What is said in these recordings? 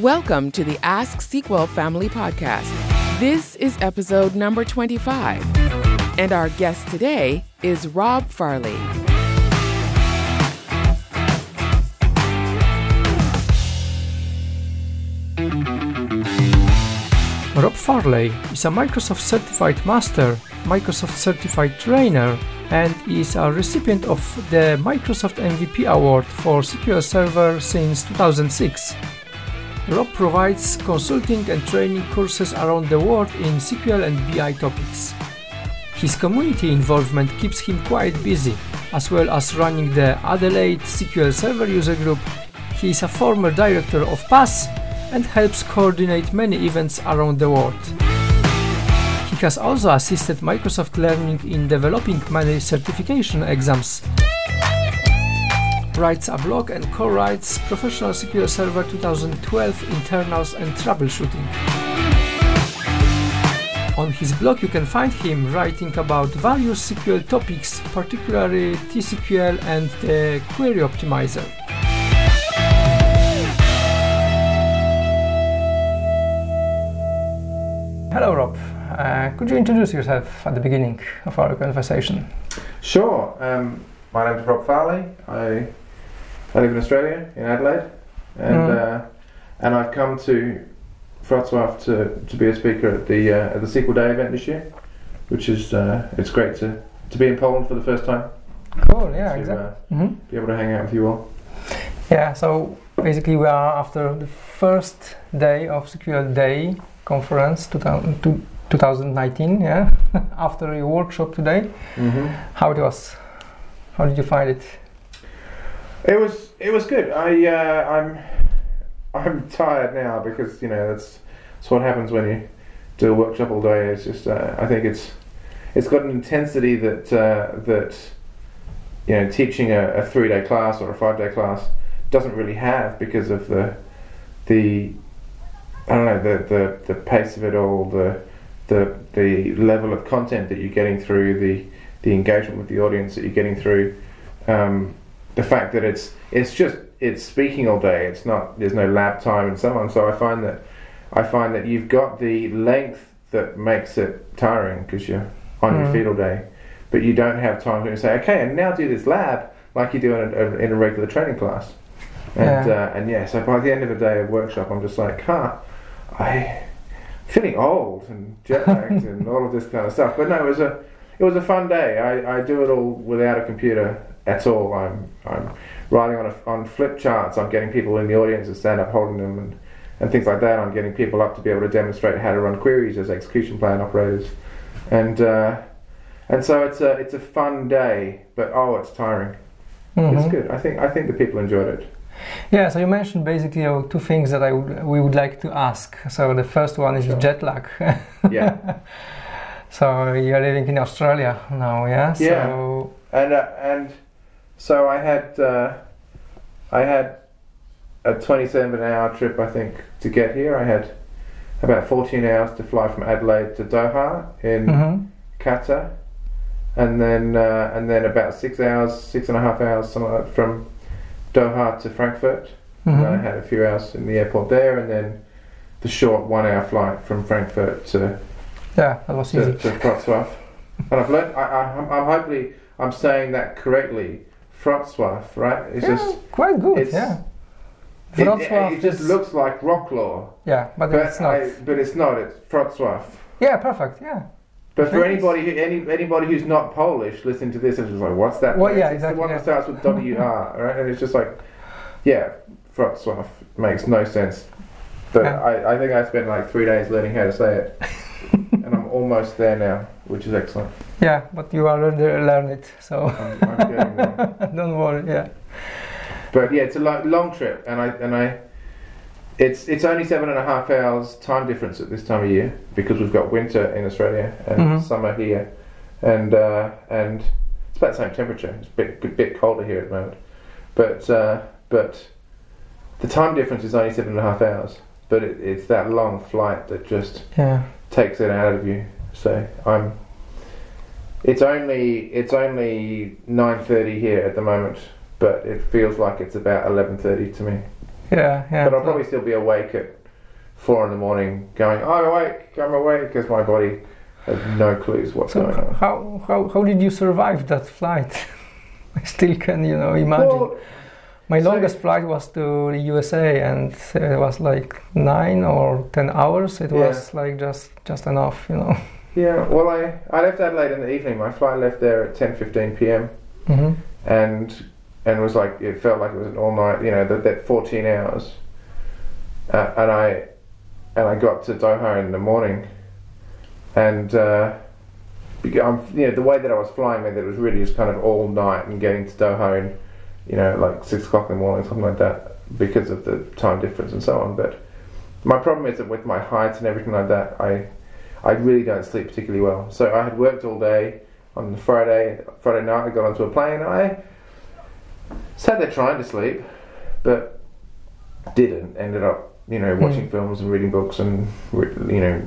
Welcome to the Ask SQL Family Podcast. This is episode number 25, and our guest today is Rob Farley. Rob Farley is a Microsoft Certified Master, Microsoft Certified Trainer, and is a recipient of the Microsoft MVP Award for SQL Server since 2006. Rob provides consulting and training courses around the world in SQL and BI topics. His community involvement keeps him quite busy, as well as running the Adelaide SQL Server user group. He is a former director of PASS and helps coordinate many events around the world. He has also assisted Microsoft Learning in developing many certification exams. Writes a blog and co-writes Professional SQL Server 2012 Internals and Troubleshooting. On his blog you can find him writing about various SQL topics, particularly TSQL and the Query Optimizer. Hello Rob, uh, could you introduce yourself at the beginning of our conversation? Sure. Um, my name is Rob Farley. I, I live in Australia, in Adelaide, and Mm. uh, and I've come to Wrocław to, to be a speaker at the uh, at the SQL Day event this year, which is uh, it's great to, to be in Poland for the first time. Cool, yeah, to exactly. uh, hmm be able to hang out with you all. Yeah, so basically we are after the first day of SQL Day conference 2000, to- 2019, yeah, after your workshop today. Mm-hmm. How it was? How did you find it? It was it was good. I uh, I'm I'm tired now because you know that's that's what happens when you do a workshop all day. It's just uh, I think it's it's got an intensity that uh, that you know teaching a, a three day class or a five day class doesn't really have because of the the I don't know the, the, the pace of it all the the the level of content that you're getting through the the engagement with the audience that you're getting through um, the fact that it's it's just it's speaking all day. It's not there's no lab time and so on. So I find that I find that you've got the length that makes it tiring because you're on your Mm. feet all day, but you don't have time to say okay and now do this lab like you do in a, in a regular training class. And Yeah. uh, and yeah, so by the end of a day of workshop, I'm just like, huh, I feeling old and jet lagged and all of this kind of stuff. But no, it was a it was a fun day. I, I do it all without a computer at all. I'm I'm writing on a, on flip charts. I'm getting people in the audience to stand up holding them and, and things like that. I'm getting people up to be able to demonstrate how to run queries as execution plan operators, and uh, and so it's a it's a fun day. But oh, it's tiring. Mhm. It's good. I think I think the people enjoyed it. Yeah, so you mentioned basically uh, two things that I would, we would like to ask. So the first one is Sure. jet lag. Yeah. so you're living in Australia now, yeah? Yeah. So And uh, and so I had uh, I had a 27 hour trip I think to get here. I had about 14 hours to fly from Adelaide to Doha in mhm. Qatar, and then uh, and then about six hours, six and a half hours, something like that, from Doha to Frankfurt. And then I had a few hours in the airport there, and then the short one hour flight from Frankfurt to yeah, that was to, easy. to Wrocław. And I've learned, I, I, I'm, I'm hopefully, I'm saying that correctly. Wrocław, right? It's yeah, just, quite good, it's- yeah. it, it, it just looks like Rocklaw, Yeah, but, but, it's not. I, but it's not, it's Wrocław. yeah, perfect, yeah. But for anybody who, any, anybody who's not Polish listening to this, it's just like, what's that? Well, place? yeah, it's exactly, the one yeah. that starts with WR, right? And it's just like, yeah, Wrocław makes no sense. But Yeah. I, I think I spent like three days learning how to say it. and I'm almost there now, which is excellent. Yeah, but you already learned it, so I'm, I'm don't worry, yeah. But yeah, it's a lo- long trip, and I and I, it's it's only seven and a half hours time difference at this time of year because we've got winter in Australia and Mhm. summer here, and uh, and it's about the same temperature. It's a bit a bit colder here at the moment, but uh, but the time difference is only seven and a half hours. But it, it's that long flight that just Yeah. takes it out of you. So I'm. It's only it's only nine thirty here at the moment, but it feels like it's about eleven thirty to me. Yeah, yeah. But I'll probably still be awake at four in the morning, going, "I'm awake, I'm awake," because my body has no clues what's So going on. how, how how did you survive that flight? I still can you know imagine. Well, My so- longest flight was to the USA, and it was like nine or ten hours. It Yeah. was like just just enough, you know. yeah. Well, I I left Adelaide in the evening. My flight left there at ten fifteen p.m. hmm and and it was like it felt like it was an all night. You know, that that fourteen hours. Uh, and I and I got to Doha in the morning, and uh, I'm you know the way that I was flying meant that it was really just kind of all night and getting to Doha in you know like six o'clock in the morning something like that because of the time difference and so on. But my problem is that with my height and everything like that, I I really don't sleep particularly well. So I had worked all day on the Friday Friday night. I got onto a plane. I sat there trying to sleep, but didn't. Ended up you know hmm. watching films and reading books and you know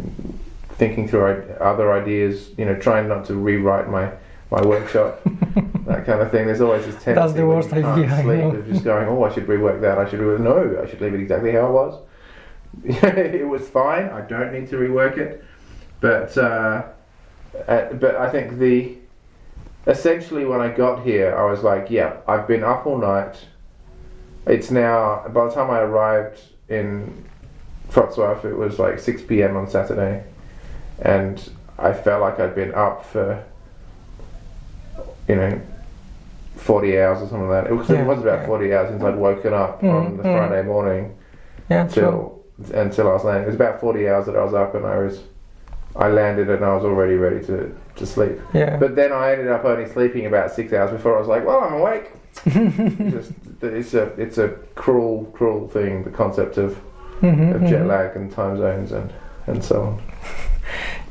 thinking through other ideas. You know trying not to rewrite my my workshop. that kind of thing. There's always this tendency. That's the when you can't idea, Sleep, of just going, oh, I should rework that. I should rework. No, I should leave it exactly how it was. it was fine. I don't need to rework it. But uh, uh, but I think the essentially when I got here, I was like, yeah, I've been up all night. It's now by the time I arrived in Wrocław, it was like 6 p.m. on Saturday, and I felt like I'd been up for you know 40 hours or something like that. It was, Yeah. it was about 40 hours since I'd woken up on Mm, the mm. Friday morning Yeah, till until I was landing. It was about 40 hours that I was up and I was I landed and I was already ready to, to sleep. Yeah. But then I ended up only sleeping about six hours before I was like, well, I'm awake. Just, it's a it's a cruel cruel thing. The concept of, Mhm, of jet mhm. lag and time zones and and so on.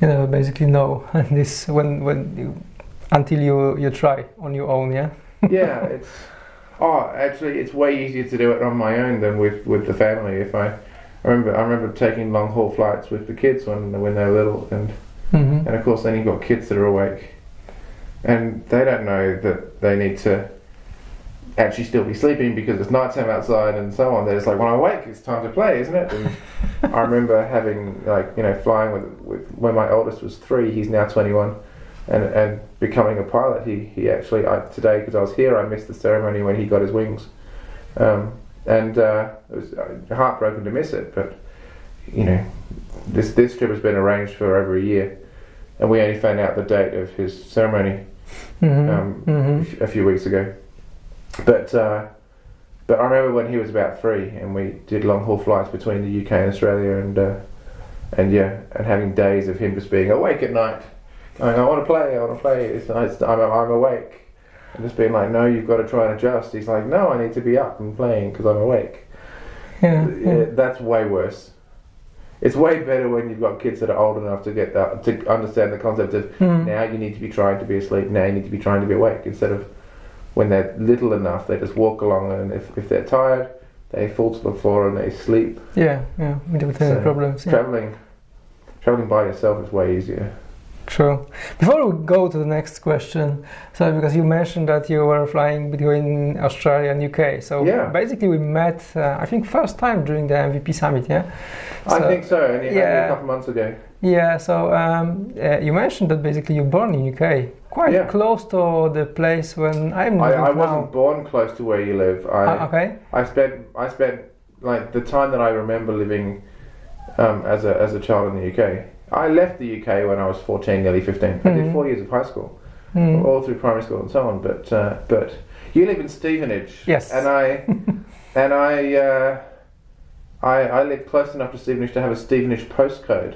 You know, basically no. this when when you, until you you try on your own, yeah. yeah, it's oh, actually, it's way easier to do it on my own than with with the family. If I, I remember, I remember taking long haul flights with the kids when when they were little, and hmm and of course then you've got kids that are awake, and they don't know that they need to actually still be sleeping because it's nighttime outside and so on. They're just like, when I wake, it's time to play, isn't it? And I remember having like you know flying with with when my oldest was three, he's now twenty one. And, and becoming a pilot, he, he actually I, today because I was here, I missed the ceremony when he got his wings, um, and uh, it was uh, heartbroken to miss it. But you know, this this trip has been arranged for over a year, and we only found out the date of his ceremony hmm um, hmm a few weeks ago. But uh, but I remember when he was about three, and we did long haul flights between the UK and Australia, and uh, and yeah, and having days of him just being awake at night, going, I want to play, I want to play. It's, it's I'm, I'm awake, and just being like, no, you've got to try and adjust. He's like, no, I need to be up and playing because I'm awake. Yeah. Yeah, yeah. that's way worse. It's way better when you've got kids that are old enough to get that to understand the concept of Mhm. now you need to be trying to be asleep. Now you need to be trying to be awake. Instead of when they're little enough, they just walk along, and if, if they're tired, they fall to the floor and they sleep. Yeah, yeah, without any So, problems. Yeah. Traveling, traveling by yourself is way easier. True. Before we go to the next question, so because you mentioned that you were flying between Australia and UK, so Yeah. basically we met, uh, I think, first time during the MVP summit, yeah. I think so. Only, yeah. a couple months ago. Yeah. So um, uh, you mentioned that basically you're born in UK, quite Yeah. close to the place when I'm I, I now. wasn't born close to where you live. I, Ah, okay. I spent I spent like the time that I remember living um, as a as a child in the UK. I left the UK when I was fourteen, nearly fifteen. I did Mhm. four years of high school, Mm. all through primary school and so on. But uh, but you live in Stevenage, Yes. and I and I, uh, I I live close enough to Stevenage to have a Stevenage postcode.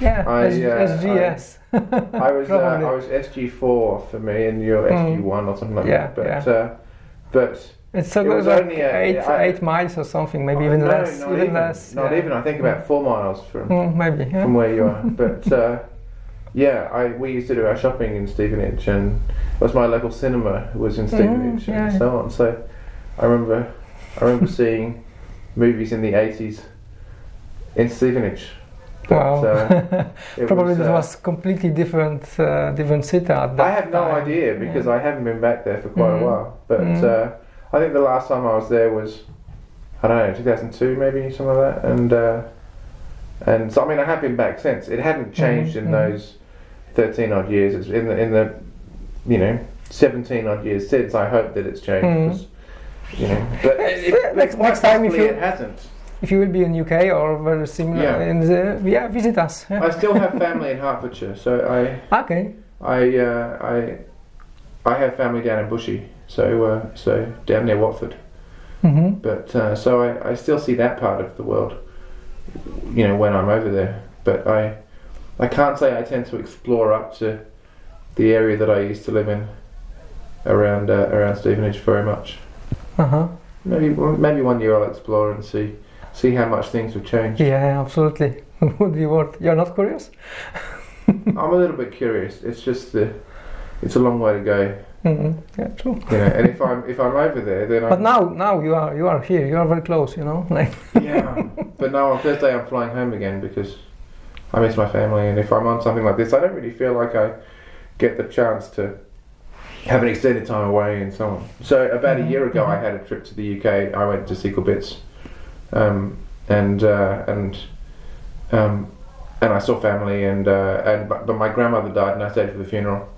Yeah. I, S- uh, SGS. I was uh, I was SG four for me, and you're Mm. SG one or something like Yeah, that. But uh, but It's so it was like only a- eight, I- eight miles or something, maybe Oh, even no, less. not even, even, less. Not yeah. even. I think about four miles from Mm, maybe. Yeah. from where you are. But uh, yeah, I we used to do our shopping in Stevenage, and it was my local cinema was in Stevenage, Mm, yeah. and so on. So I remember I remember seeing movies in the eighties in Stevenage. But, Wow. uh, it Probably was, uh, was completely different, uh, different city at that I have no time. idea because Yeah. I haven't been back there for quite Mhm. a while. But Mhm. I think the last time I was there was I don't know 2002 maybe something like that, and uh, and so I mean I have been back since. It hadn't changed in mhm. those 13 odd years. It's in the in the you know 17 odd years since. I hope that it's changed. 'cause, You know, but it, it, Next- next time if you- it hasn't. If you will be in UK or very similar, Yeah. in the, yeah, visit us. Yeah. I still have family in Hertfordshire, so I Okay. I uh, I I have family down in Bushey, so uh, so down near Watford. hmm But uh, so I, I still see that part of the world, you know, when I'm over there. But I I can't say I tend to explore up to the area that I used to live in around uh, around Stevenage very much. Uh huh. Maybe one- maybe one year I'll explore and see see how much things have changed. Yeah, absolutely. Would be worth. You're not curious? I'm a little bit curious. It's just the it's a long way to go, hmm Yeah, true. you know. and if I'm if I'm over there, then But I'm, now, now you are you are here. You are very close. You know, like. yeah. But now on Thursday I'm flying home again because I miss my family, and if I'm on something like this, I don't really feel like I get the chance to have an extended time away and so on. So about a year ago, I had a trip to the UK. I went to SQLBits, um, and uh, and um, and I saw family, and uh, and but, but my grandmother died, and I stayed for the funeral.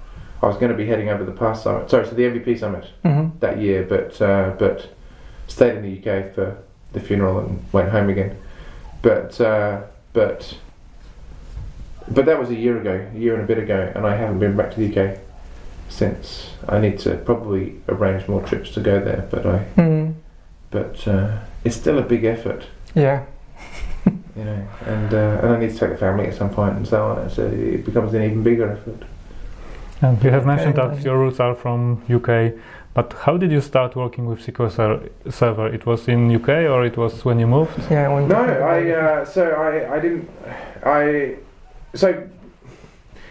I was going to be heading over to the PASS summit, sorry, to the MVP summit hmm that year, but uh, but stayed in the UK for the funeral and went home again. But uh, but but that was a year ago, a year and a bit ago, and I haven't been back to the UK since. I need to probably arrange more trips to go there, but I hmm but uh, it's still a big effort, Yeah. you know, and uh, and I need to take the family at some point and so on. So it becomes an even bigger effort. And you have mentioned that your roots are from UK, but how did you start working with SQL Server? It was in UK or it was when you moved? Yeah. When No, I uh, so I I didn't I so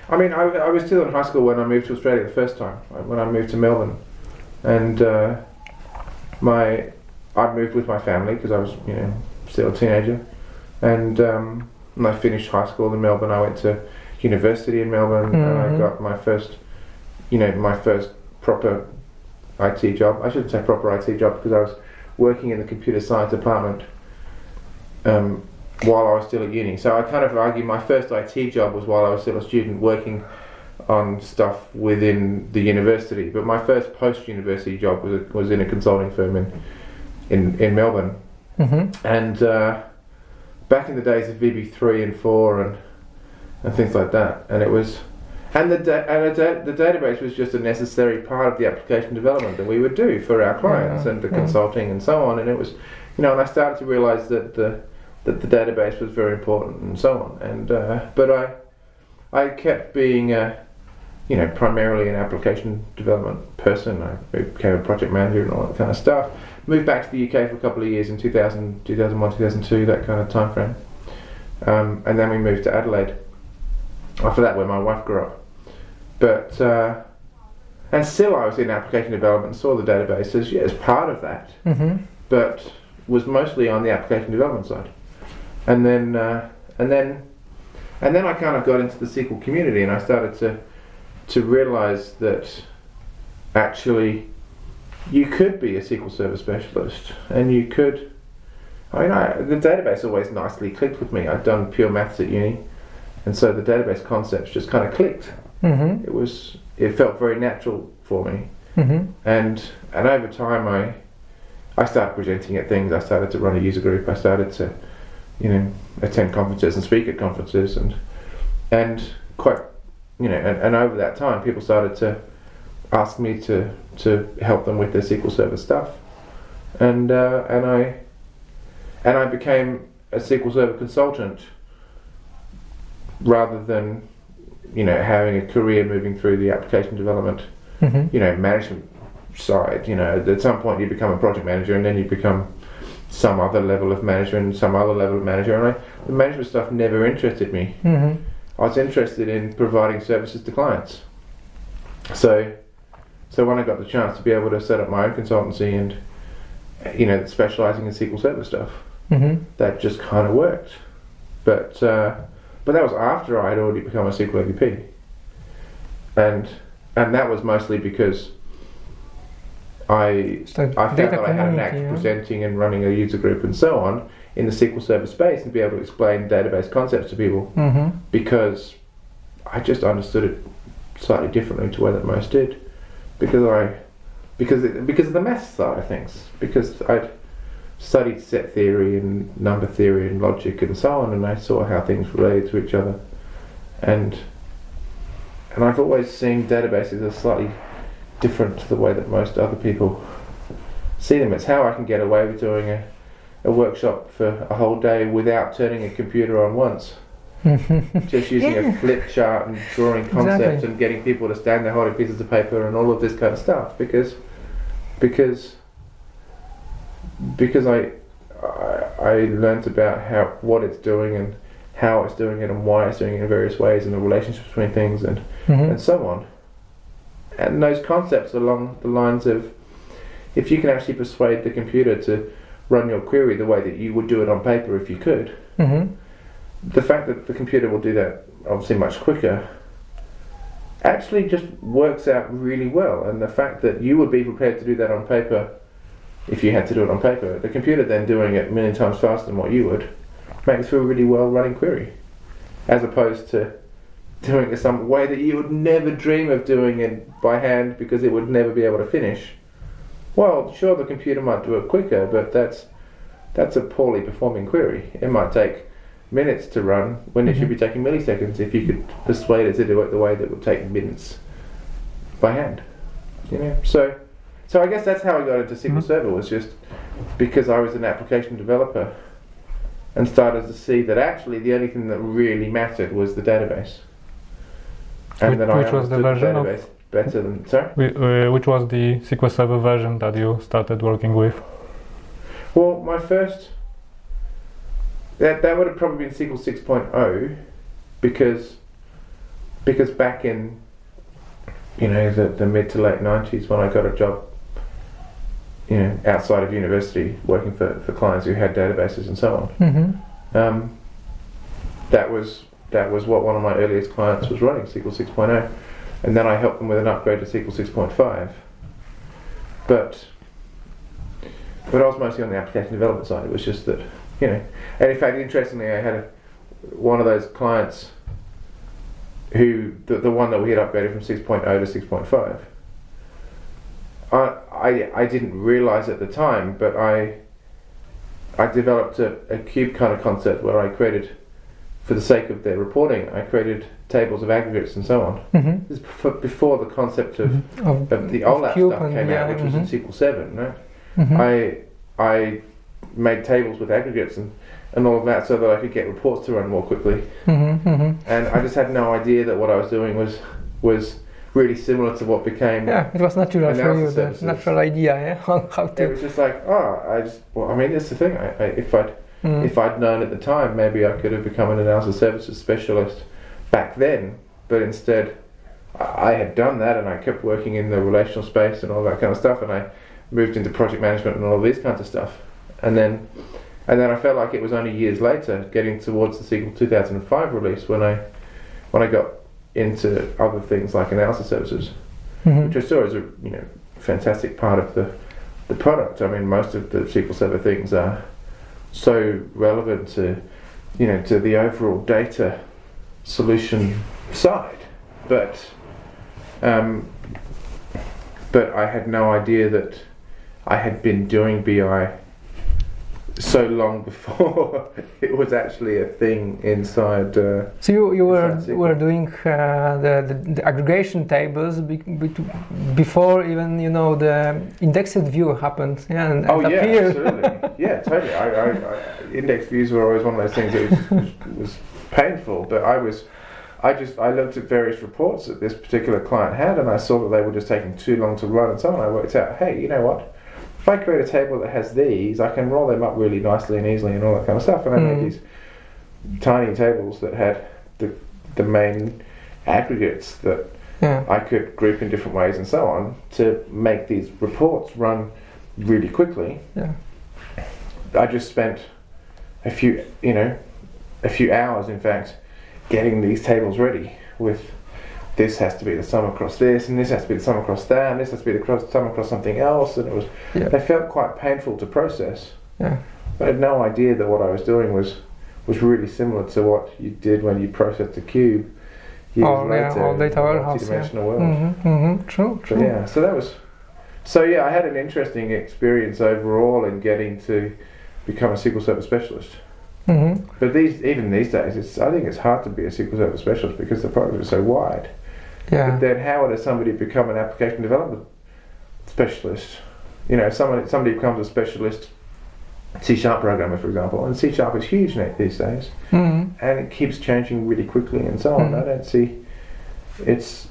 I mean I, I was still in high school when I moved to Australia the first time when I moved to Melbourne and uh, my I moved with my family because I was you know still a teenager and um, when I finished high school in Melbourne I went to university in Melbourne and I Mhm. got my first you know my first proper IT job I shouldn't say proper IT job because I was working in the computer science department um, while I was still at uni. So I kind of argue my first IT job was while I was still a student working on stuff within the university. But my first post-university job was, was in a consulting firm in in, in Melbourne. hmm And uh, back in the days of VB3 and 4 and and things like that, and it was. And the da- and the, da- the database was just a necessary part of the application development that we would do for our clients Yeah, and the yeah. consulting and so on. And it was, you know, and I started to realise that the that the database was very important and so on. And uh, but I I kept being a you know primarily an application development person. I became a project manager and all that kind of stuff. Moved back to the UK for a couple of years in 2000, 2001, 2002, that kind of time frame. Um, and then we moved to Adelaide. After that, where my wife grew up. But uh, and still, I was in application development. Saw the databases as yeah, as part of that hmm but was mostly on the application development side. And then, uh, and then, and then I kind of got into the SQL community, and I started to to realize that actually you could be a SQL Server specialist, and you could. I mean, I, the database always nicely clicked with me. I'd done pure maths at uni, and so the database concepts just kind of clicked. Hmm It was, it felt very natural for me. Hmm and and over time I I started presenting at things. I started to run a user group. I started to, you know, attend conferences and speak at conferences, and and quite, you know, and, and over that time, people started to ask me to to help them with their SQL Server stuff, and uh, and I and I became a SQL Server consultant rather than, you know, having a career moving through the application development hmm you know, management side. You know, at some point you become a project manager, and then you become some other level of manager and some other level of manager. And I, the management stuff never interested me. hmm I was interested in providing services to clients. So, so when I got the chance to be able to set up my own consultancy and, you know, specialising in SQL Server stuff, hmm that just kind of worked. But uh, but that was after I had already become a SQL MVP, and and that was mostly because I So I found that I had an community, yeah. presenting and running a user group and so on in the SQL Server space and be able to explain database concepts to people hmm because I just understood it slightly differently to the way that most did. Because I because it, because of the math side of things. Because I'd studied set theory and number theory and logic and so on and I saw how things related to each other and and I've always seen databases as slightly different to the way that most other people see them it's how I can get away with doing a, a workshop for a whole day without turning a computer on once just using Yeah. a flip chart and drawing concepts Exactly. and getting people to stand there holding pieces of paper and all of this kind of stuff because because because I I, I learnt about how what it's doing and how it's doing it and why it's doing it in various ways and the relationships between things and hmm and so on. And those concepts along the lines of if you can actually persuade the computer to run your query the way that you would do it on paper if you could, hmm the fact that the computer will do that obviously much quicker actually just works out really well. And the fact that you would be prepared to do that on paper if you had to do it on paper. The computer then doing it a million times faster than what you would makes for a really well running query as opposed to doing it some way that you would never dream of doing it by hand because it would never be able to finish. Well sure the computer might do it quicker but that's that's a poorly performing query. It might take minutes to run when it should be mm-hmm. taking milliseconds if you could persuade it to do it the way that would take minutes by hand. You know, so so I guess that's how I got into SQL Mhm. Server was just because I was an application developer and started to see that actually the only thing that really mattered was the database. And Which- that I which was the version of- database better than sorry. Uh, which was the SQL Server version that you started working with? Well, my first that that would have probably been SQL 6.0 because because back in you know the, the mid to late 90s when I got a job you know outside of university working for, for clients who had databases and so on um, that was that was what one of my earliest clients was running SQL 6.0 and then I helped them with an upgrade to SQL 6.5 but but I was mostly on the application development side. It was just that, you know, and in fact, interestingly, I had a, one of those clients who, the, the one that we had upgraded from 6.0 to 6.5. I, I, I didn't realize at the time, but I, I developed a, a cube kind of concept where I created, for the sake of their reporting, I created tables of aggregates and so on. hmm This is before, before the concept of, Of, of the OLAP stuff came yeah, out, which was mhm. in SQL 7, right? mhm. I I made tables with aggregates and, and all of that so that I could get reports to run more quickly. Mhm, mhm. And I just had no idea that what I was doing was was really similar to what became. Yeah, it was natural for you, Analysis the services. natural idea, yeah, on how It was just like, oh, I just. Well, I mean, that's the thing. I, I, if I'd Mm. if I'd known at the time, maybe I could have become an analysis services specialist back then. But instead, I I had done that, and I kept working in the relational space and all that kind of stuff, and I moved into project management and all these kinds of stuff. And then, and then I felt like it was only years later, getting towards the SQL 2005 release, when I when I got into other things like analysis services, Mhm. which I saw as a you know fantastic part of the the product. I mean, most of the SQL Server things are so relevant to you know to the overall data solution side, but um, but I had no idea that I had been doing BI so long before it was actually a thing inside. Uh, So you, you were were doing uh, the, the, the aggregation tables be, be, before even you know the indexed view happened, yeah, and, Oh and yeah, appeared. absolutely. Yeah, totally. I, I, I, index views were always one of those things that was, was, was painful, but I was, I just I looked at various reports that this particular client had, and I saw that they were just taking too long to run, and so on. I worked out, hey, you know what? If I create a table that has these, I can roll them up really nicely and easily, and all that kind of stuff. And I Mm. made these tiny tables that had the the main aggregates that Yeah. I could group in different ways and so on to make these reports run really quickly. Yeah. I just spent a few, you know, a few hours, in fact, getting these tables ready with this has to be the sum across this, and this has to be the sum across that, and this has to be the cross, sum across something else, and it was Yeah. they felt quite painful to process. Yeah. I had no idea that what I was doing was was really similar to what you did when you processed a cube years Oh, yeah, later or in data a warehouse, yeah. multi-dimensional world. Mm-hmm, mm-hmm. True, But true. yeah, so that was. So yeah, I had an interesting experience overall in getting to become a SQL Server specialist. Mm-hmm. But these, even these days, it's I think it's hard to be a SQL Server specialist because the product is so wide. Yeah. But then, how does somebody become an application development specialist? You know, someone somebody becomes a specialist C sharp programmer, for example, and C sharp is huge these days, Mm-hmm. and it keeps changing really quickly and so on. Mhm. I don't see it's.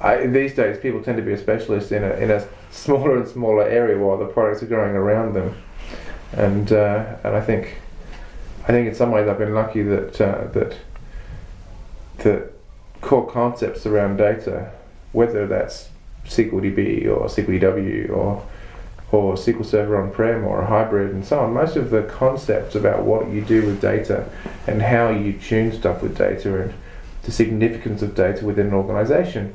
I, these days, people tend to be a specialist in a in a smaller and smaller area while the products are growing around them, and uh, and I think, I think in some ways I've been lucky that uh, that the core concepts around data, whether that's SQLDB or SQLDW or or SQL Server on-prem or a hybrid and so on, most of the concepts about what you do with data and how you tune stuff with data and the significance of data within an organization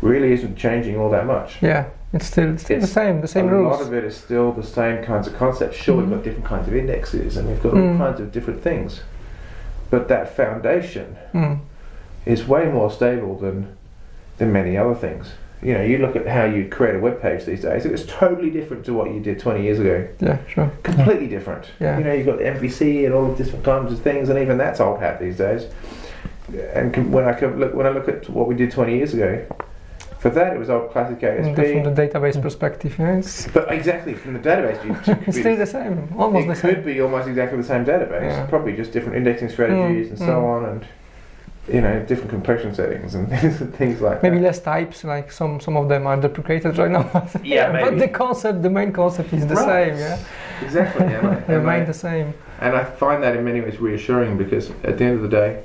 really isn't changing all that much. Yeah. It's still, still the same, the same a rules. A lot of it is still the same kinds of concepts. Sure, we've Mhm. got different kinds of indexes and we've got Mm. all kinds of different things, but that foundation Mm. Is way more stable than than many other things. You know, you look at how you create a web page these days; it was totally different to what you did 20 years ago. Yeah, sure. Completely different. Yeah. You know, you've got the MVC and all of different kinds of things, and even that's old hat these days. And when I look when I look at what we did 20 years ago, for that it was old classic Mm, ASP. From the database perspective, yeah, it's But exactly from the database, you it could it's still the same, almost it the same. could be almost exactly the same database, Yeah. probably just different indexing strategies Mm, and so mm. on, and you know, different compression settings and things like Maybe that. less types, like some some of them are deprecated right now. Yeah, but maybe. the concept, the main concept is the Right. same. Yeah, Exactly, and I, and, remain the same. and I find that in many ways reassuring because at the end of the day,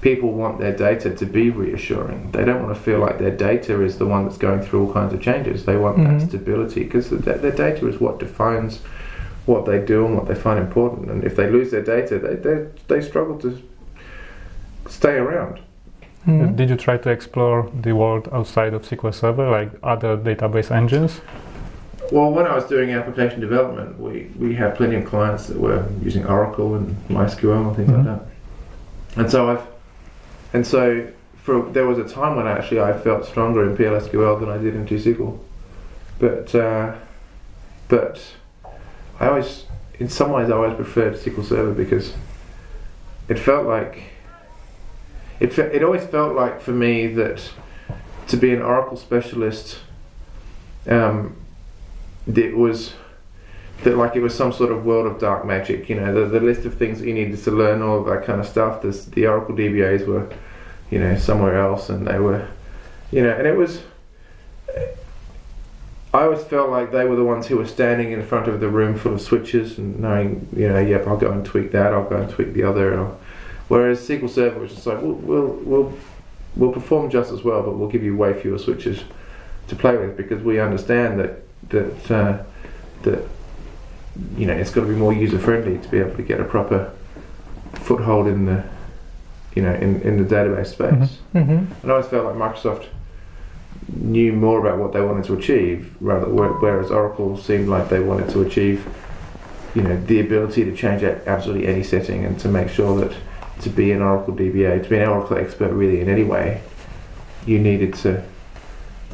people want their data to be reassuring. They don't want to feel like their data is the one that's going through all kinds of changes. They want Mhm. that stability because their data is what defines what they do and what they find important. And if they lose their data, they they, they struggle to stay around. Mhm. Did you try to explore the world outside of SQL Server, like other database engines? Well, when I was doing application development, we, we had plenty of clients that were using Oracle and MySQL and things Mhm. like that. And so I've, and so for there was a time when actually I felt stronger in PLSQL than I did in TSQL, but uh, but I always, in some ways, I always preferred SQL Server because it felt like it it always felt like for me that to be an Oracle specialist. Um, it was that like it was some sort of world of dark magic. You know, the, the list of things that you needed to learn, all of that kind of stuff. This, the Oracle DBAs were, you know, somewhere else, and they were, you know, and it was. I always felt like they were the ones who were standing in front of the room full of switches and knowing, you know, yep, I'll go and tweak that, I'll go and tweak the other. And I'll, whereas SQL Server was just like, we'll, we'll, we'll, we'll perform just as well, but we'll give you way fewer switches to play with because we understand that that uh, that you know it's got to be more user friendly to be able to get a proper foothold in the you know in, in the database space. hmm And I always felt like Microsoft knew more about what they wanted to achieve, rather whereas Oracle seemed like they wanted to achieve you know the ability to change absolutely any setting and to make sure that to be an Oracle DBA, to be an Oracle expert really in any way, you needed to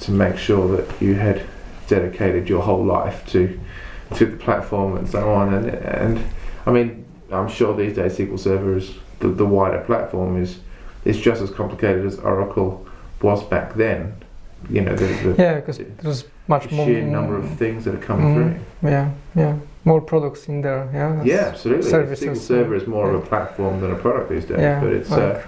to make sure that you had dedicated your whole life to to the platform and so on. And and I mean, I'm sure these days SQL Server is the, the wider platform is is just as complicated as Oracle was back then. You know, the, the, Yeah, because there's much the more. sheer number of things that are coming Mm. through. Yeah, yeah, more products in there. Yeah. Yeah, absolutely. services, SQL Server is more yeah. of a platform than a product these days. Yeah, but it's like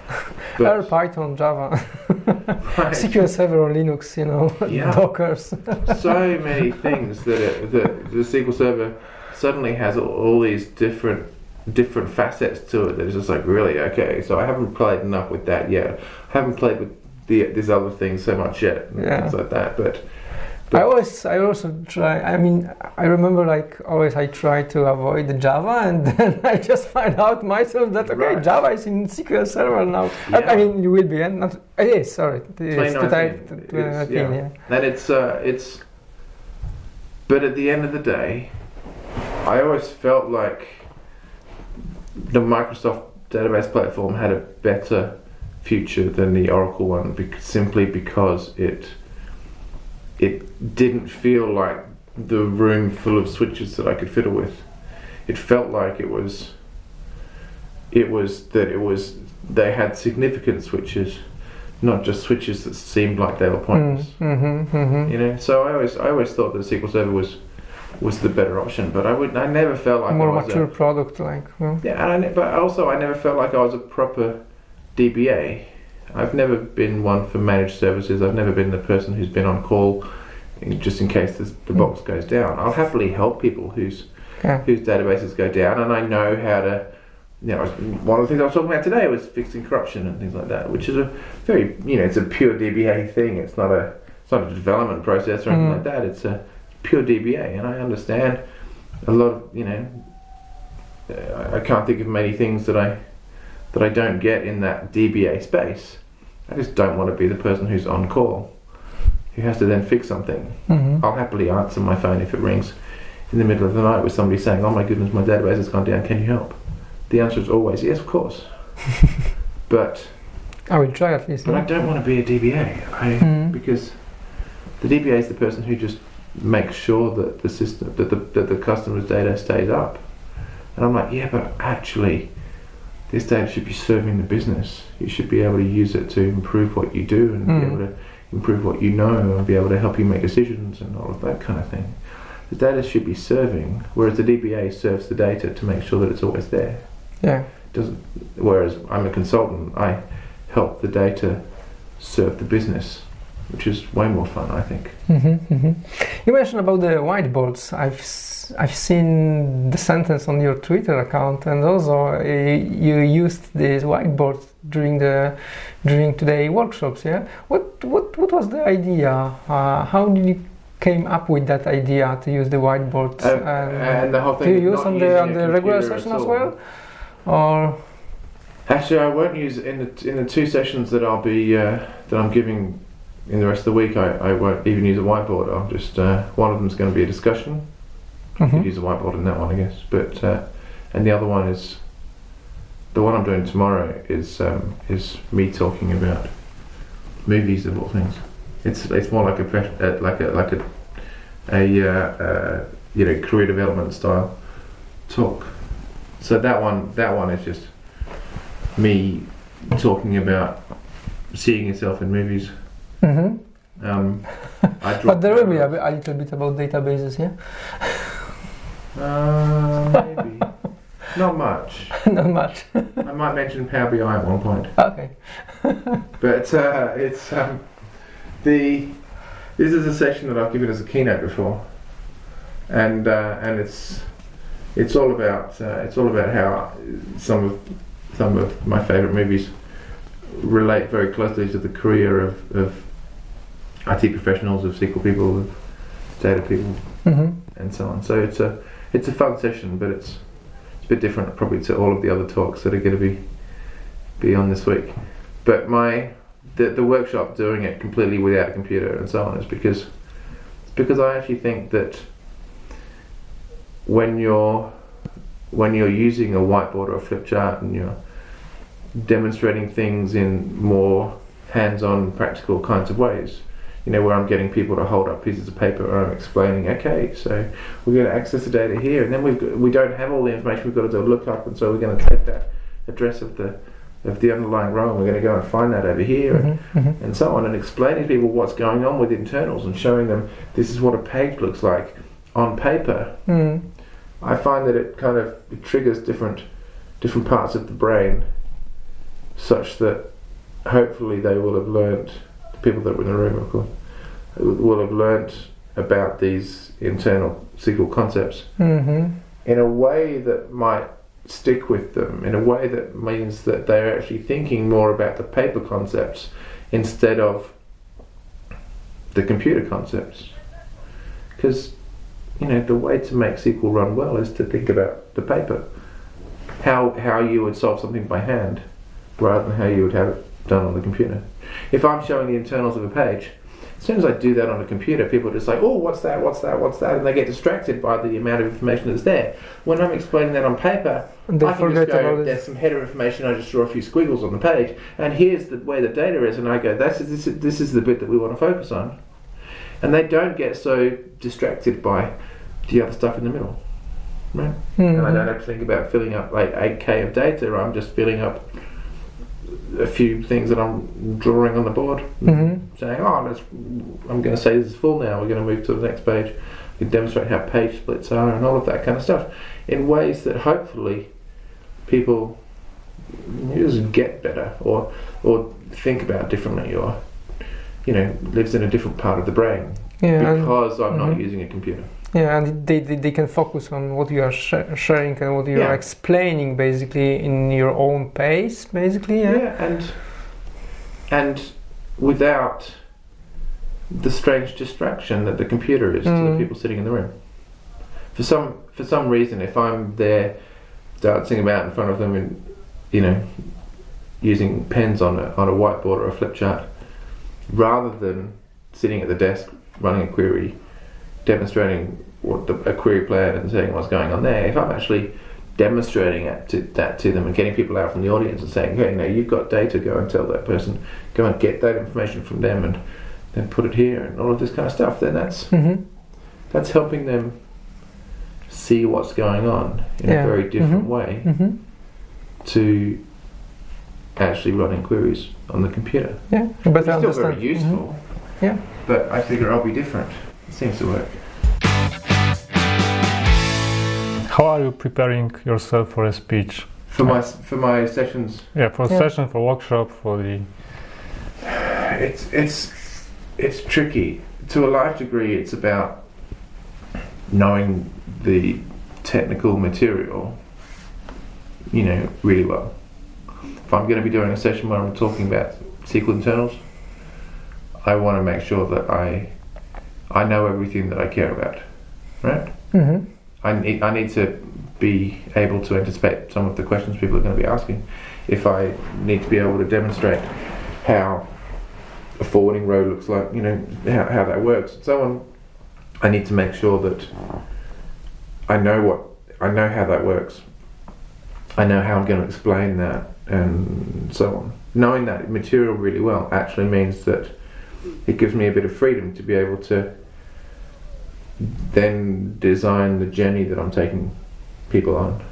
uh, R, Python, Java, right. SQL Server on Linux, you know, Yeah. Dockers. so many things that, it, that the SQL Server suddenly has all, all these different different facets to it that is just like really okay. So I haven't played enough with that yet. I haven't played with the these other things so much yet, and Yeah. things like that. But I always, I also try. I mean, I remember like always, I try to avoid the Java, and then I just find out myself that okay, Right. Java is in SQL Server now. I- Yeah. I mean, you will be, and not it is. Sorry, it is 2019. 2019, It's- yeah. yeah. And it's uh, it's. But at the end of the day, I always felt like the Microsoft database platform had a better future than the Oracle one, bec- simply because it it didn't feel like the room full of switches that I could fiddle with. It felt like it was. It was that it was they had significant switches, not just switches that seemed like they were pointless. Mm-hmm, mm-hmm. You know, so I always I always thought that SQL Server was was the better option, but I would I never felt like More mature a, product, like. well, yeah, and I, but also I never felt like I was a proper DBA. I've never been one for managed services. I've never been the person who's been on call just in case this, the box goes down. I'll happily help people whose Yeah. whose databases go down, and I know how to. You know, one of the things I was talking about today was fixing corruption and things like that, which is a very, you know, it's a pure DBA thing. It's not a, it's not a development process or anything Mm. like that. It's a pure DBA, and I understand a lot of, you know, I can't think of many things that I, that I don't get in that DBA space. I just don't want to be the person who's on call, who has to then fix something. Mm-hmm. I'll happily answer my phone if it rings in the middle of the night with somebody saying, "Oh my goodness, my database has gone down. Can you help?" The answer is always yes, of course. but I will try at least. but I don't want to be a DBA. I Mhm. because the DBA is the person who just makes sure that the system that the that the customer's data stays up. And I'm like, yeah, but actually, this data should be serving the business. You should be able to use it to improve what you do and Mm. be able to improve what you know and be able to help you make decisions and all of that kind of thing. The data should be serving, whereas the DBA serves the data to make sure that it's always there. Yeah. Doesn't. Whereas I'm a consultant, I help the data serve the business, which is way more fun, I think. Mm-hmm, mm-hmm. You mentioned about the whiteboards. I've I've seen the sentence on your Twitter account, and also uh, you used this whiteboard during the during today workshops. Yeah. What what what was the idea? Uh, how did you came up with that idea to use the whiteboard? Uh, and the whole do you use on the on the regular session as well, or Actually, I won't use in the in the two sessions that I'll be uh, that I'm giving in the rest of the week. I, I won't even use a whiteboard. I'll just uh, one of them is going to be a discussion. I could use a whiteboard in that one, I guess. But uh, and the other one is the one I'm doing tomorrow is um, is me talking about movies of all things. It's it's more like a prof- uh, like a like a a uh, uh, you know career development style talk. So that one that one is just me talking about seeing yourself in movies. Mhm. Um, I but there will be a, a little bit about databases. Yeah. Uh, maybe. Not much. Not much. I might mention Power BI at one point, Okay. but uh, it's um, the. This is a session that I've given as a keynote before, and uh, and it's it's all about uh, it's all about how some of some of my favourite movies relate very closely to the career of, of IT professionals, of SQL people, of data people, Mm-hmm. and so on. So it's a it's a fun session, but it's it's a bit different probably to all of the other talks that are going to be be on this week. But my the the workshop doing it completely without a computer and so on is because it's because I actually think that when you're when you're using a whiteboard or a flip chart and you're demonstrating things in more hands-on practical kinds of ways you know, where I'm getting people to hold up pieces of paper or I'm explaining, okay, so we're going to access the data here, and then we've got, we don't have all the information. We've got to do a lookup, and so we're going to take that address of the of the underlying row, and we're going to go and find that over here, and, Mm-hmm. and so on, and explaining to people what's going on with internals and showing them this is what a page looks like on paper. Mm. I find that it kind of it triggers different different parts of the brain, such that hopefully they will have learnt the people that were in the room, of course, will have learnt about these internal SQL concepts Mm-hmm. in a way that might stick with them, in a way that means that they're actually thinking more about the paper concepts instead of the computer concepts. because you know the way to make SQL run well is to think about the paper, how how you would solve something by hand, rather than how you would have it done on the computer. If I'm showing the internals of a page, as soon as I do that on a computer, people are just like, oh, what's that, what's that, what's that, and they get distracted by the amount of information that's there. When I'm explaining that on paper, they I can just go, there's some header information, I just draw a few squiggles on the page, and here's the, where the data is, and I go, that's, this, is, this is the bit that we want to focus on. And they don't get so distracted by the other stuff in the middle. Right? And I Mhm. don't have to think about filling up like 8k of data, I'm just filling up a few things that I'm drawing on the board Mhm. saying, "Oh, let's, I'm going to say this is full now. We're going to move to the next page. We demonstrate how page splits are and all of that kind of stuff in ways that hopefully people just get better or or think about differently or you know lives in a different part of the brain Yeah, because I'm not Mhm. using a computer. Yeah, and they, they, they can focus on what you are sh- sharing and what you Yeah. are explaining basically in your own pace, basically. Yeah. and and without the strange distraction that the computer is to Mm. the people sitting in the room. For some for some reason, if I'm there dancing about in front of them and you know using pens on a on a whiteboard or a flip chart, rather than sitting at the desk running a query, demonstrating what the, a query plan and saying what's going on there, if I'm actually demonstrating it to, that to them and getting people out from the audience and saying, hey, now you've got data, go and tell that person, go and get that information from them and then put it here and all of this kind of stuff, then that's Mm-hmm. that's helping them see what's going on in Yeah. a very different Mhm. way Mm-hmm. to actually running queries on the computer. Yeah, better It's still very useful. Mhm. Yeah. But I figure I'll be different. It seems to work. How are you preparing yourself for a speech? For my for my sessions Yeah, for Yeah. session, for workshop, for the it's it's it's tricky to a large degree it's about knowing the technical material you know really well if i'm going to be doing a session where i'm talking about sql internals i want to make sure that i i know everything that i care about right Mm-hmm. I need, I need to be able to anticipate some of the questions people are going to be asking. If I need to be able to demonstrate how a forwarding row looks like, you know, how, how that works and so on, I need to make sure that I know what I know how that works. I know how I'm going to explain that and so on. Knowing that material really well actually means that it gives me a bit of freedom to be able to then design the journey that I'm taking people on.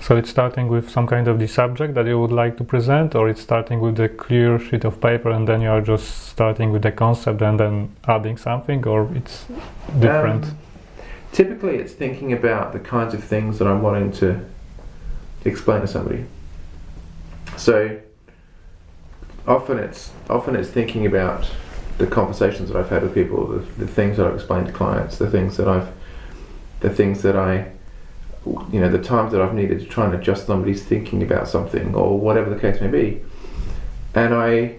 So it's starting with some kind of the subject that you would like to present, or it's starting with a clear sheet of paper and then you are just starting with the concept and then adding something, or it's different. Um, typically, it's thinking about the kinds of things that I'm wanting to explain to somebody. So often it's often it's thinking about the conversations that I've had with people, the, the things that I've explained to clients, the things that I've, the things that I, you know, the times that I've needed to try and adjust somebody's thinking about something or whatever the case may be, and I,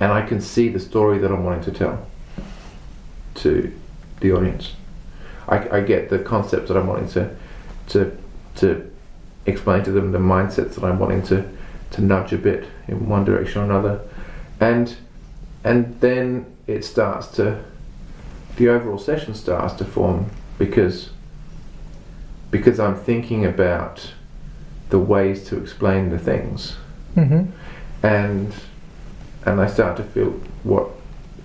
and I can see the story that I'm wanting to tell to the audience. I, I get the concepts that I'm wanting to, to, to explain to them, the mindsets that I'm wanting to, to nudge a bit in one direction or another, and and then it starts to the overall session starts to form because because I'm thinking about the ways to explain the things Mm-hmm. and and I start to feel what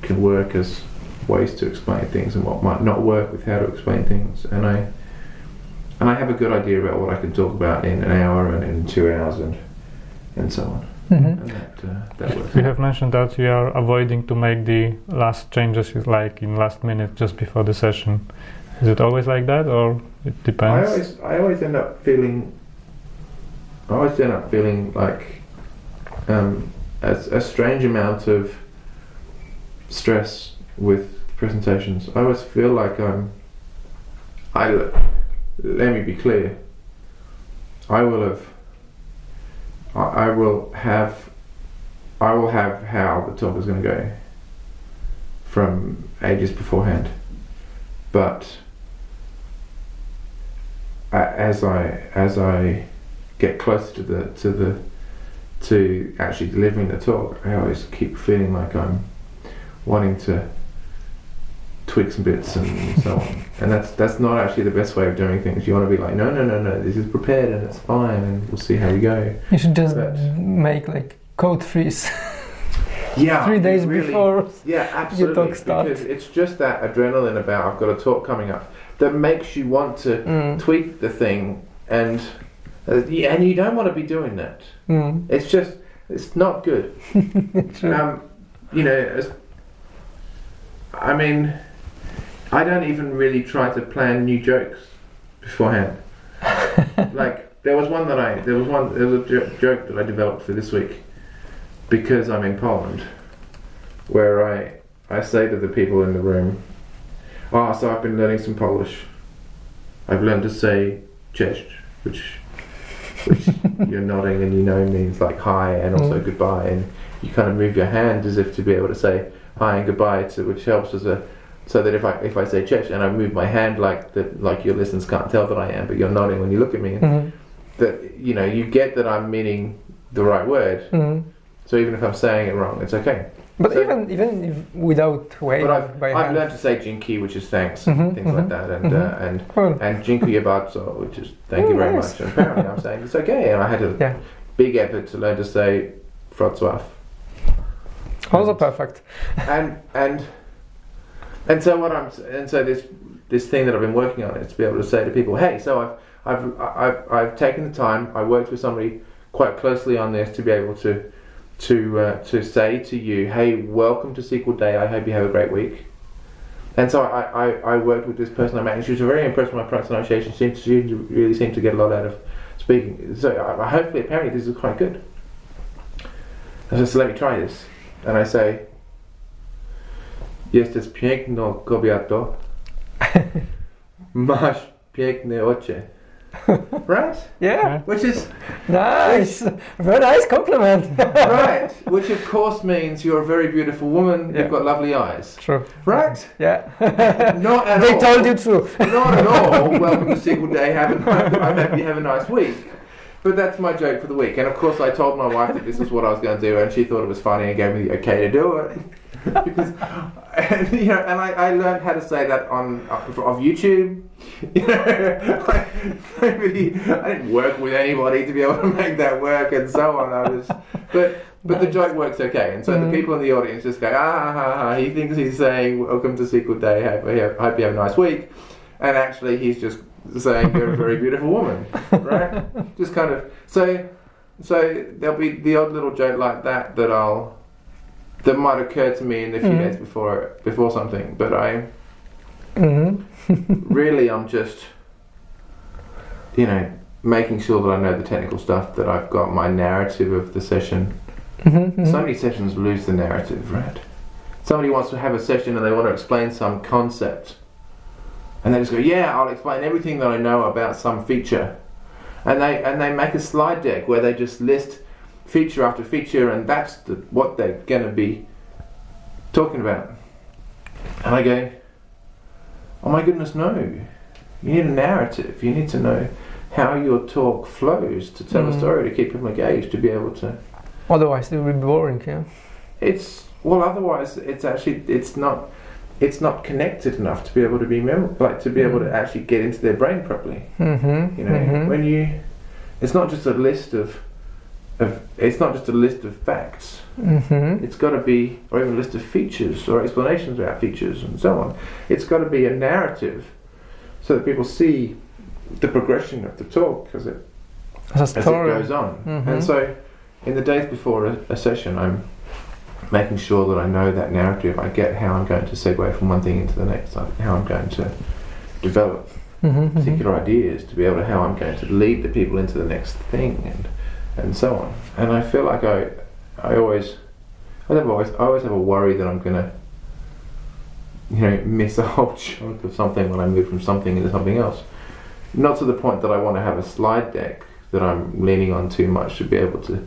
can work as ways to explain things and what might not work with how to explain things and I and I have a good idea about what I can talk about in an hour and in two hours and and so on Mm-hmm. and that uh, You have mentioned that you are avoiding to make the last changes like in last minute just before the session. Is it always like that, or it depends? I always I always end up feeling I always end up feeling like um, a, a strange amount of stress with presentations. I always feel like I'm I let me be clear. I will have I, I will have I will have how the talk is going to go from ages beforehand but as I as I get closer to the to the to actually delivering the talk, I always keep feeling like I'm wanting to tweak some bits and so on. And that's that's not actually the best way of doing things. You want to be like, no, no, no, no, this is prepared and it's fine, and we'll see how we go. You should just But- make like code freeze Yeah, three days really- before. Yeah, absolutely. talk starts. Because it's just that adrenaline about I've got a talk coming up that makes you want to Mm. tweak the thing, and uh, and you don't want to be doing that. Mm. It's just it's not good. Um, you know, I mean, I don't even really try to plan new jokes beforehand. like there was one that I there was one there was a jo- joke that I developed for this week because I'm in Poland, where I I say to the people in the room, "Oh, so I've been learning some Polish. I've learned to say cześć, which which you're nodding and you know means like hi and also Mm. goodbye, and you kind of move your hand as if to be able to say hi and goodbye, to, which helps as a so that if I if I say cześć and I move my hand like that, like your listeners can't tell that I am, but you're nodding when you look at me, Mhm. that you know you get that I'm meaning the right word. Mhm. So even if I'm saying it wrong, it's okay. But So- even even if without waving But I've, I've learned to say jinki, which is thanks, Mhm, things like mhm, that, and mhm. uh, and Cool. and which is thank you Oh, very nice. much. And apparently I'm saying it's okay, and I had a Yeah. big effort to learn to say Wrocław. Also perfect. and and and so what I'm and so this this thing that I've been working on is to be able to say to people, hey, so I've I've I've, I've taken the time. I worked with somebody quite closely on this to be able to to uh, to say to you, hey, welcome to SQL Day. I hope you have a great week. And so I, I, I worked with this person I met, and she was very impressed with my pronunciation. She, she really seemed to get a lot out of speaking. So I, hopefully, apparently, this is quite good. I said, so let me try this. And I say, Jesteś piękną kobieto. Masz piękne oczy. Right? Yeah. Which is Nice. Very nice compliment. right. Which of course means you're a very beautiful woman. Yeah. You've got lovely eyes. True. Right? Yeah. Not at they all. told you true. Not at all. Welcome to SQL Day. Have a, I hope you have a nice week. But that's my joke for the week. And of course, I told my wife that this is what I was going to do, and she thought it was funny and gave me the okay to do it. because, and, you know, and I, I learned how to say that on of of YouTube. You know, like, nobody, I didn't work with anybody to be able to make that work, and so on. I was, but but the joke works okay, and so Mhm. the people in the audience just go, ah, ha, ha, ha. He thinks he's saying, "Welcome to SQL Day. Hope, hope you have a nice week," and actually he's just saying, "You're a very beautiful woman," right? just kind of so. So there'll be the odd little joke like that that I'll that might occur to me in the few Mhm. days before before something, but I hmm really I'm just you know making sure that I know the technical stuff that I've got my narrative of the session. hmm So many sessions lose the narrative, right? Somebody wants to have a session and they want to explain some concept. And they just go, Yeah, I'll explain everything that I know about some feature. And they and they make a slide deck where they just list feature after feature and that's the, what they're gonna be talking about. And I go, Oh my goodness, no. You need a narrative. You need to know how your talk flows to tell a Mm. story to keep people engaged, to be able to Otherwise, it would be boring. Yeah. it's well. Otherwise, it's actually it's not it's not connected enough to be able to be mem- like to be able to actually get into their brain properly. Mm-hmm. You know, when you it's not just a list of of it's not just a list of facts. Mm-hmm. It's got to be or even a list of features or explanations about features and so on. It's got to be a narrative so that people see the progression of the talk as it As as it goes on. Mhm. And so, in the days before a, a session, I'm making sure that I know that narrative. I get how I'm going to segue from one thing into the next. How I'm going to develop Mm-hmm. particular ideas to be able to how I'm going to lead the people into the next thing and and so on. And I feel like I I always I have always I always have a worry that I'm gonna you know miss a whole chunk of something when I move from something into something else. Not to the point that I want to have a slide deck that I'm leaning on too much to be able to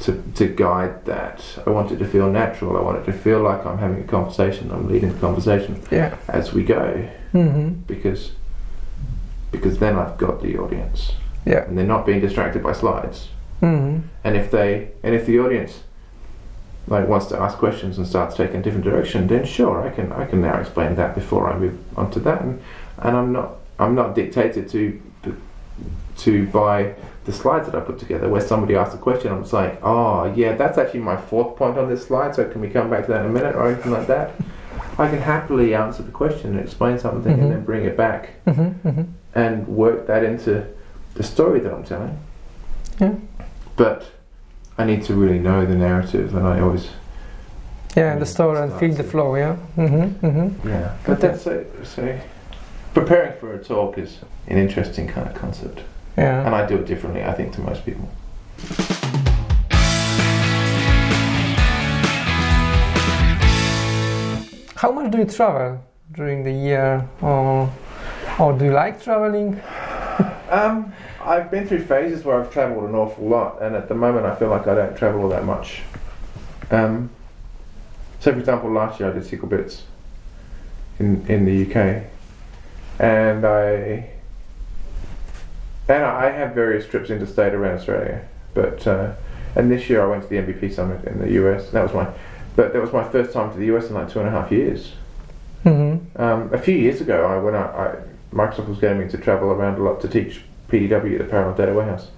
to to guide that. I want it to feel natural. I want it to feel like I'm having a conversation. I'm leading the conversation Yeah. as we go hmm because because then I've got the audience Yeah. and they're not being distracted by slides. hmm And if they and if the audience like wants to ask questions and starts taking a different direction, then sure, I can I can now explain that before I move on to that, and, and I'm not I'm not dictated to to by the slides that I put together. Where somebody asks a question, I'm like, oh yeah, that's actually my fourth point on this slide. So can we come back to that in a minute or anything like that? I can happily answer the question and explain something, Mhm. and then bring it back hmm hmm and work that into the story that I'm telling. Yeah. But I need to really know the narrative, and I always Yeah, and the store and feel the flow. Yeah. hmm hmm yeah. But But that's it. So preparing for a talk is an interesting kind of concept, Yeah. and I do it differently, I think, to most people. How much do you travel during the year, or or do you like traveling? Um, I've been through phases where I've travelled an awful lot, and at the moment I feel like I don't travel all that much. Um, so, for example, last year I did SQLBits in in the UK, and I and I have various trips interstate around Australia, but uh, and this year I went to the MVP summit in the US. That was my, but that was my first time to the US in like two and a half years. hmm Um, a few years ago, I went out. I, Microsoft was getting me to travel around a lot to teach PDW, at the Parallel Data Warehouse,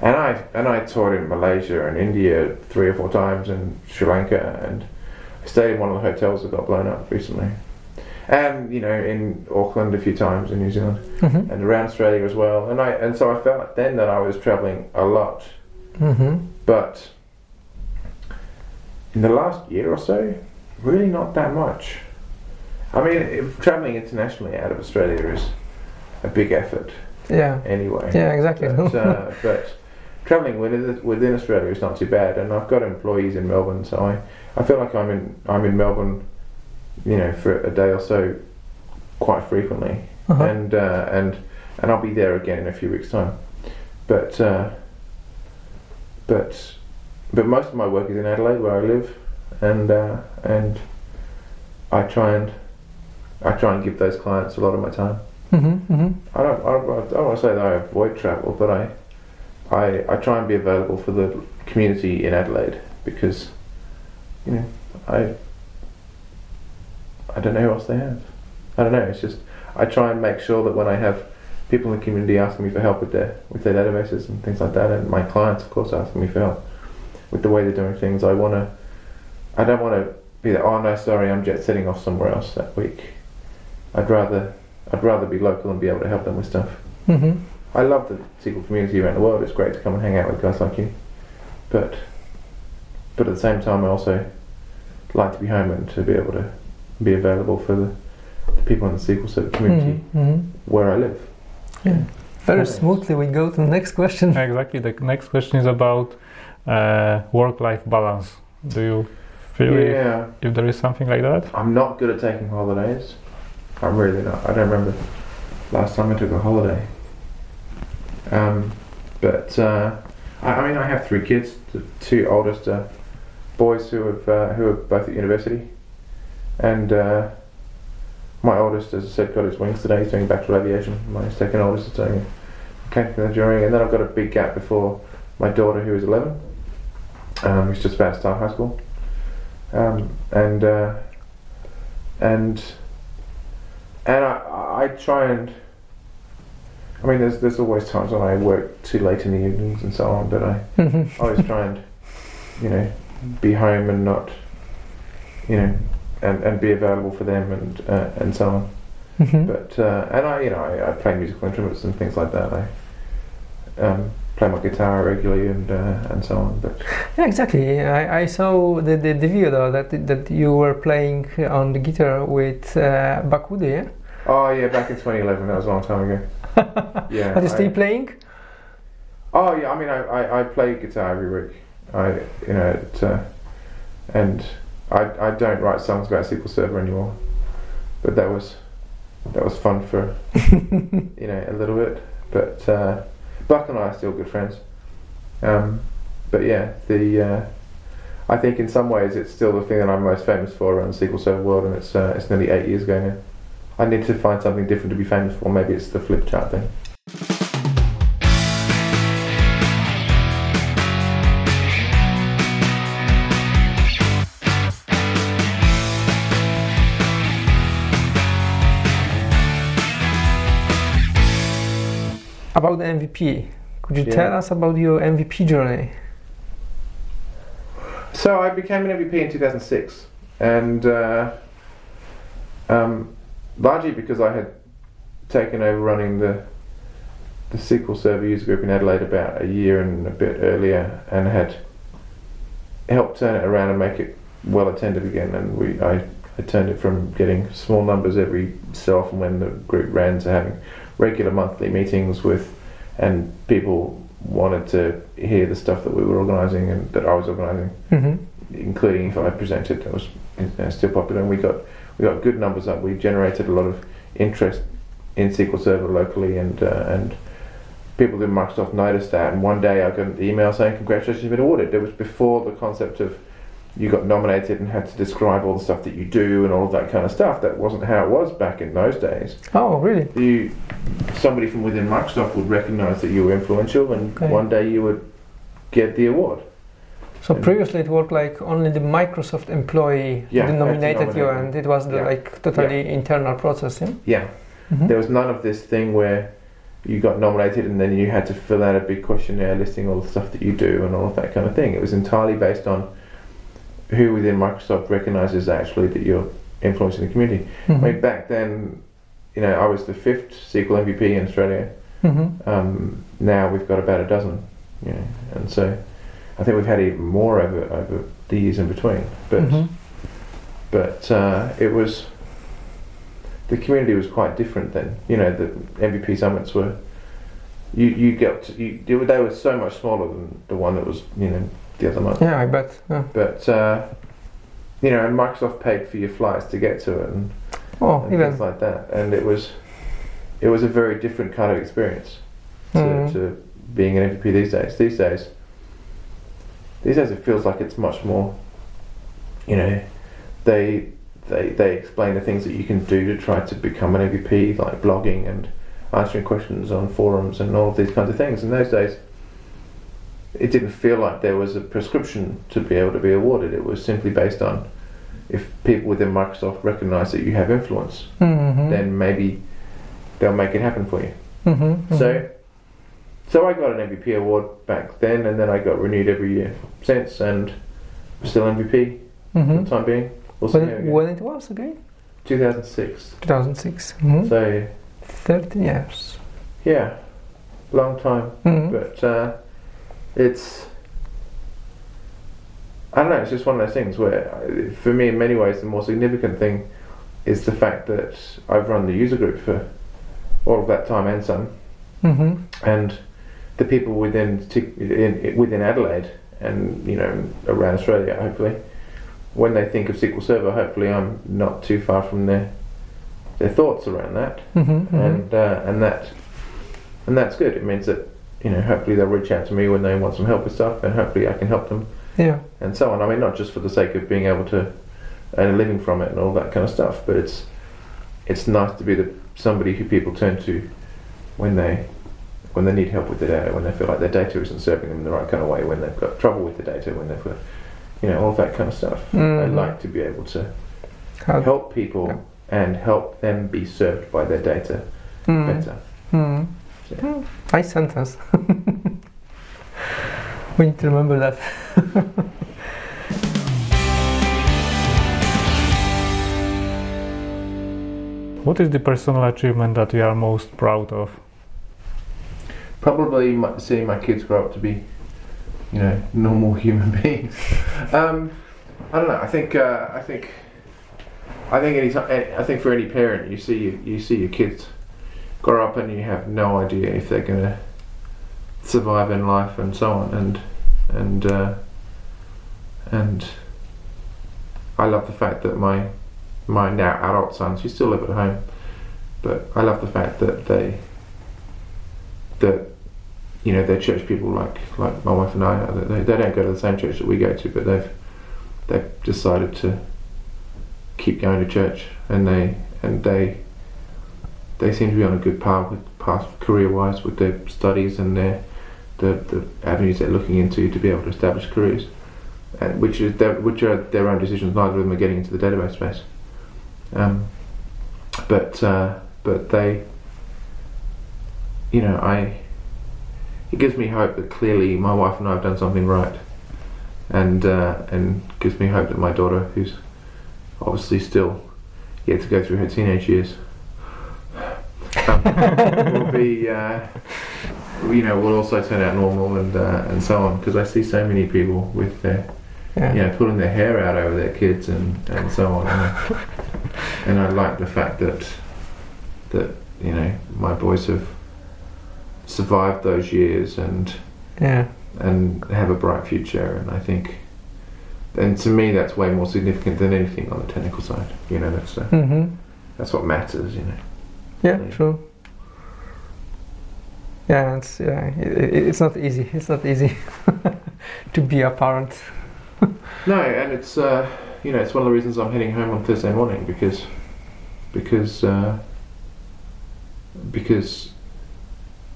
and I and I taught in Malaysia and India three or four times, and Sri Lanka, and I stayed in one of the hotels that got blown up recently, and you know in Auckland a few times in New Zealand, hmm and around Australia as well. And I and so I felt then that I was traveling a lot, hmm but in the last year or so, really not that much. I mean, if traveling internationally out of Australia is a big effort Yeah. anyway. Yeah. Exactly. But, uh, but traveling within, within Australia is not too bad, and I've got employees in Melbourne, so I, I feel like I'm in I'm in Melbourne, you know, for a day or so, quite frequently, Uh-huh. and uh, and and I'll be there again in a few weeks' time. But uh, but but most of my work is in Adelaide, where I live, and uh, and I try and I try and give those clients a lot of my time. hmm hmm I don't I don't, I don't want to say that I avoid travel, but I I I try and be available for the community in Adelaide because you know I I don't know who else they have. I don't know. It's just I try and make sure that when I have people in the community asking me for help with their with their databases and things like that, and my clients, of course, asking me for help with the way they're doing things, I want to. I don't want to be like, oh no, sorry, I'm jet setting off somewhere else that week. I'd rather I'd rather be local and be able to help them with stuff. hmm I love the SQL community around the world. It's great to come and hang out with guys like you, but but at the same time, I also like to be home and to be able to be available for the, the people in the SQL Server community hmm where I live. Yeah. Very Okay. smoothly, we go to the next question. Exactly. The next question is about uh, work-life balance. Do you feel if, if there is something like that? I'm not good at taking holidays. I'm really not. I don't remember last time I took a holiday. Um, but uh, I, I mean, I have three kids. The two oldest are boys who have uh, who are both at university, and uh, my oldest, as I said, got his wings today. He's doing bachelor aviation. My second oldest is doing mechanical engineering, and then I've got a big gap before my daughter, who is 11, um, who's just about to start high school, um, and uh, and and I, I try and I mean there's there's always times when I work too late in the evenings and so on but I always try and you know be home and not you know and, and be available for them and uh, and so on Mhm. but uh, and I you know I, I play musical instruments and things like that I um, play my guitar regularly and uh, and so on but Yeah, exactly. I, I saw the, the, the video that that you were playing on the guitar with uh, Buck Woody. Yeah? oh yeah back in 2011 that was a long time ago yeah Are you I- still playing? Oh yeah, I mean I, I, I play guitar every week. I you know it, uh, and I I don't write songs about SQL Server anymore, but that was that was fun for you know a little bit. But uh, Buck and I are still good friends. Um, but yeah, the uh, I think in some ways it's still the thing that I'm most famous for around the SQL Server world, and it's uh, it's nearly eight years ago now. I need to find something different to be famous for. Maybe it's the flip chart thing. About the MVP, could you Yeah. tell us about your MVP journey? So I became an MVP in 2006, and uh, um, largely because I had taken over running the the SQL Server user group in Adelaide about a year and a bit earlier, and had helped turn it around and make it well attended again. And we I, I turned it from getting small numbers every so often when the group ran to having regular monthly meetings with, and people wanted to hear the stuff that we were organising and that I was organising Mm-hmm. including if I presented, it was uh, still popular, and we got we got good numbers up. We generated a lot of interest in SQL Server locally, and uh, and people in Microsoft noticed that. And one day I got an email saying, "Congratulations, you've been awarded." It was before the concept of you got nominated and had to describe all the stuff that you do and all of that kind of stuff. That wasn't how it was back in those days. Oh, really? You somebody from within Microsoft would recognise that you were influential, and Okay. one day you would get the award. So And- previously it worked like only the Microsoft employee Yeah, nominated you, and it was the Yeah. like totally internal process. Yeah. Yeah. Mhm. There was none of this thing where you got nominated and then you had to fill out a big questionnaire listing all the stuff that you do and all of that kind of thing. It was entirely based on who within Microsoft recognizes actually that you're influencing the community. I Mhm. mean, back then, you know, I was the fifth SQL MVP in Australia. Mhm. Um, now we've got about a dozen, you know, and so I think we've had even more over over the years in between. But Mhm. but uh, it was the community was quite different then. You know, the MVP summits were you you get to, you they were so much smaller than the one that was you know the other month. Yeah, I bet. Yeah. But uh, you know, and Microsoft paid for your flights to get to it and, Oh, and things like that, and it was it was a very different kind of experience to, Mhm. to being an MVP these days. These days, these days it feels like it's much more. You know, they they they explain the things that you can do to try to become an MVP, like blogging and answering questions on forums and all of these kinds of things. In those days, it didn't feel like there was a prescription to be able to be awarded. It was simply based on if people within Microsoft recognize that you have influence, Mhm. then maybe they'll make it happen for you. Mhm. Mhm. So, so I got an MVP award back then, and then I got renewed every year since, and still MVP for Mhm. the time being. We'll When, when it was again? 2006. 2006. Mhm. So 13 years. yeah, long time, but uh, it's. I don't know. It's just one of those things where, for me, in many ways, the more significant thing is the fact that I've run the user group for all of that time and some. Mhm. and the people within in, within Adelaide and you know around Australia, hopefully, when they think of SQL Server, hopefully I'm not too far from their their thoughts around that, Mhm. Mhm. and uh, and that and that's good. It means that you know hopefully they'll reach out to me when they want some help with stuff, and hopefully I can help them Yeah. and so on. I mean, not just for the sake of being able to earn a living from it and all that kind of stuff, but it's it's nice to be the somebody who people turn to when they when they need help with their data, when they feel like their data isn't serving them in the right kind of way, when they've got trouble with the data, when they've got you know all that kind of stuff. I Mhm. like to be able to How- help people and help them be served by their data Mhm. better. Mhm. So- Mm. Nice sentence. we need to remember that. What is the personal achievement that you are most proud of? Probably my, seeing my kids grow up to be, you know, normal human beings. um, I don't know. I think. Uh, I think. I think any time. I think for any parent, you see you, you see your kids grow up and you have no idea if they're going to survive in life and so on. And and uh, and I love the fact that my my now adult sons, who still live at home, but I love the fact that they that you know, they're church people like like my wife and I. They, they don't go to the same church that we go to, but they've they've decided to keep going to church, and they and they they seem to be on a good path with path career wise with their studies and their the, the avenues they're looking into to be able to establish careers, and which is their, which are their own decisions. Neither of them are getting into the database space, um, but uh, but they, you know, I. It gives me hope that clearly my wife and I have done something right, and uh, and gives me hope that my daughter, who's obviously still yet to go through her teenage years, um, will be, uh, you know, will also turn out normal and uh, and so on. Because I see so many people with their, Yeah. you know, pulling their hair out over their kids and, and so on. And I, and I like the fact that that you know my boys have survived those years and Yeah. and have a bright future. And I think, and to me, that's way more significant than anything on the technical side. You know, that's uh, Mm-hmm. that's what matters. You know. Yeah, Yeah. true. Yeah, it's yeah, it- it's not easy. It's not easy to be a parent. No, and it's uh, you know it's one of the reasons I'm heading home on Thursday morning because because uh, because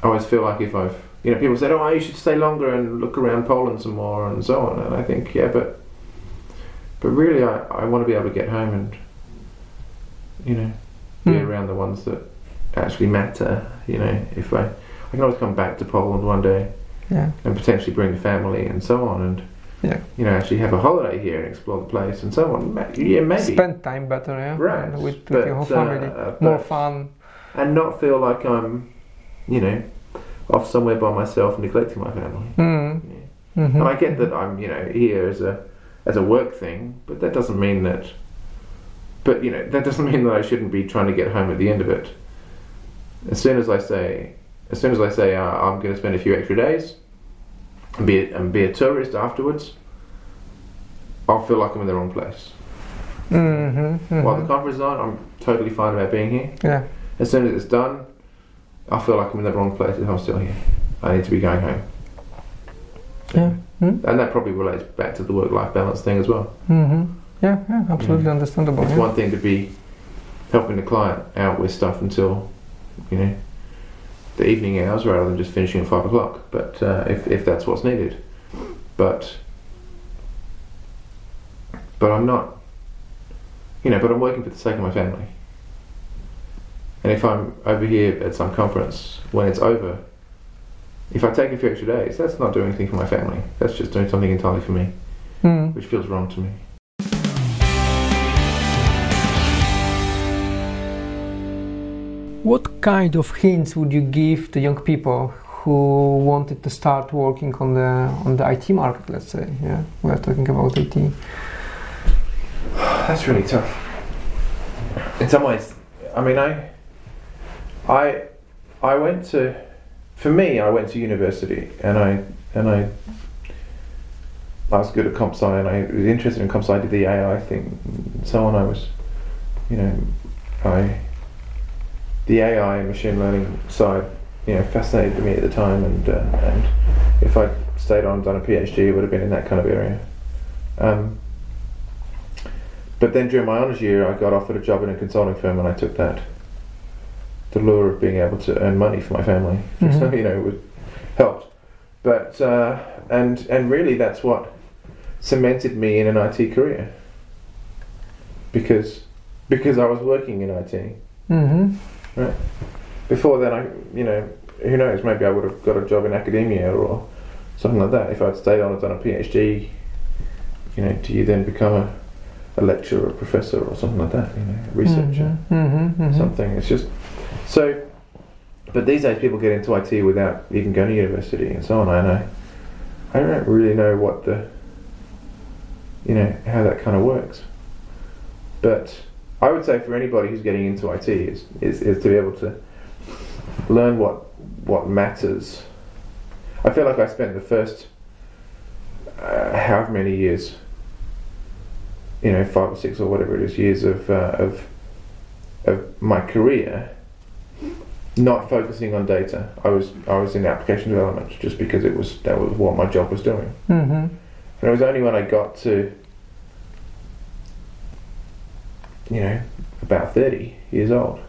I always feel like if I've you know people said oh you should stay longer and look around Poland some more and so on and I think yeah but but really I, I want to be able to get home and you know be Mm. around the ones that actually matter you know if I I can always come back to Poland one day Yeah. and potentially bring the family and so on and Yeah. you know actually have a holiday here and explore the place and so on yeah maybe Spend time better, yeah, Right, and with, with but, your whole uh, family. but- More fun. and not feel like I'm you know off somewhere by myself neglecting my family Mm. Yeah. hmm and I get that I'm you know here as a as a work thing but that doesn't mean that but you know that doesn't mean that I shouldn't be trying to get home at the end of it as soon as I say as soon as I say uh, I'm going to spend a few extra days and be a, and be a tourist afterwards I'll feel like I'm in the wrong place Mm-hmm. while the conference is on I'm totally fine about being here Yeah. as soon as it's done I feel like I'm in the wrong place if I'm still here I need to be going home Yeah. Mm. and that probably relates back to the work-life balance thing as well Mm-hmm. Yeah. Yeah. Absolutely understandable. It's yeah. one thing to be helping the client out with stuff until, you know, the evening hours rather than just finishing at five o'clock. But uh, if if that's what's needed, but but I'm not, you know, but I'm working for the sake of my family. And if I'm over here at some conference when it's over, if I take a few extra days, that's not doing anything for my family. That's just doing something entirely for me, Mm. which feels wrong to me. What kind of hints would you give to young people who wanted to start working on the on the IT market? Let's say, yeah, we are talking about IT. That's really tough. In some ways, I mean, I, I, I went to, for me, I went to university, and I and I, I was good at comp sci, and I was interested in comp sci. Did the AI thing, and so on. I was, you know, I, the AI and machine learning side, you know, fascinated me at the time, and uh, and if I stayed on, done a PhD, it would have been in that kind of area. Um, but then during my honours year, I got offered a job in a consulting firm, and I took that. The lure of being able to earn money for my family, Mhm. so you know, it helped. But uh, and and really, that's what cemented me in an IT career. Because because I was working in IT. Mm-hmm. Before then, I you know who knows maybe I would have got a job in academia or something like that if I'd stayed on and done a PhD. You know, do you then become a, a lecturer, or professor, or something like that? You know, researcher, Mm-hmm. Mm-hmm. something. It's just so. But these days, people get into IT without even going to university and so on. I know. I don't really know what the. You know how that kind of works. But I would say for anybody who's getting into IT is, is, is to be able to learn what what matters. I feel like I spent the first uh, however many years, you know, five or six or whatever it is, years of uh, of of my career not focusing on data. I was I was in application development just because it was that was what my job was doing. Mm-hmm. And it was only when I got to you know about thirty years old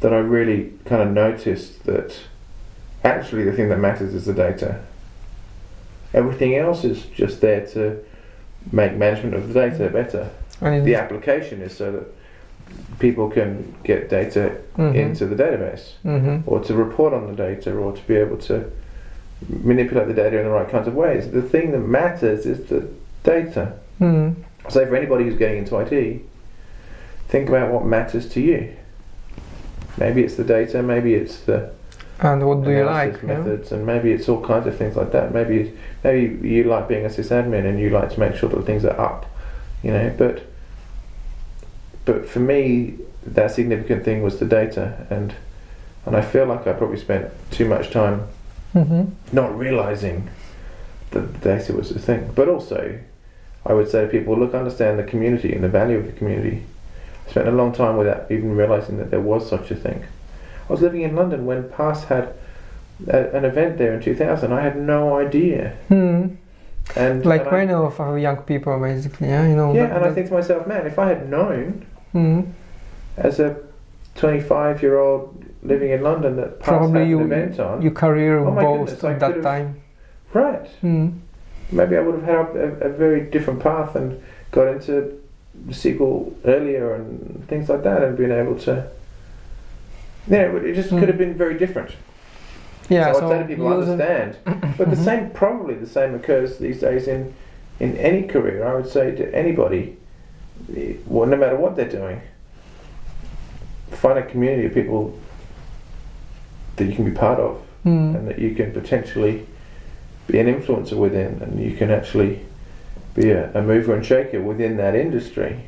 that I really kind of noticed that actually the thing that matters is the data. Everything else is just there to make management of the data better. And The application is so that people can get data Mhm. into the database Mhm. or to report on the data or to be able to manipulate the data in the right kinds of ways. The thing that matters is the data. Mhm. So for anybody who's getting into IT, think about what matters to you. Maybe it's the data, maybe it's the And what do you like? analysis yeah? methods, and maybe it's all kinds of things like that. Maybe maybe you like being a sysadmin and you like to make sure that things are up, you know. But but for me, that significant thing was the data, and and I feel like I probably spent too much time Mhm. not realizing that the data was the thing. But also, I would say to people, look, understand the community and the value of the community. Spent a long time without even realizing that there was such a thing. I was living in London when PASS had a, an event there in 2000. I had no idea. Mhm. And Like and I- many of our young people, basically. Yeah, you know. yeah, that- and I think to myself, man, if I had known Mhm. as a 25 year old living in London that PASS probably had you, an event on, your career Oh goodness, at that time. right, Mhm. maybe I would have had a, a very different path and got into SQL earlier and things like that and been able to. Yeah, it just Mm. could have been very different. Yeah, so, so I'd say people, understand. But the Mhm. same, probably the same occurs these days in, in any career. I would say to anybody, well, no matter what they're doing, find a community of people that you can be part of Mhm. and that you can potentially be an influencer within, and you can actually be a, a mover and shaker within that industry.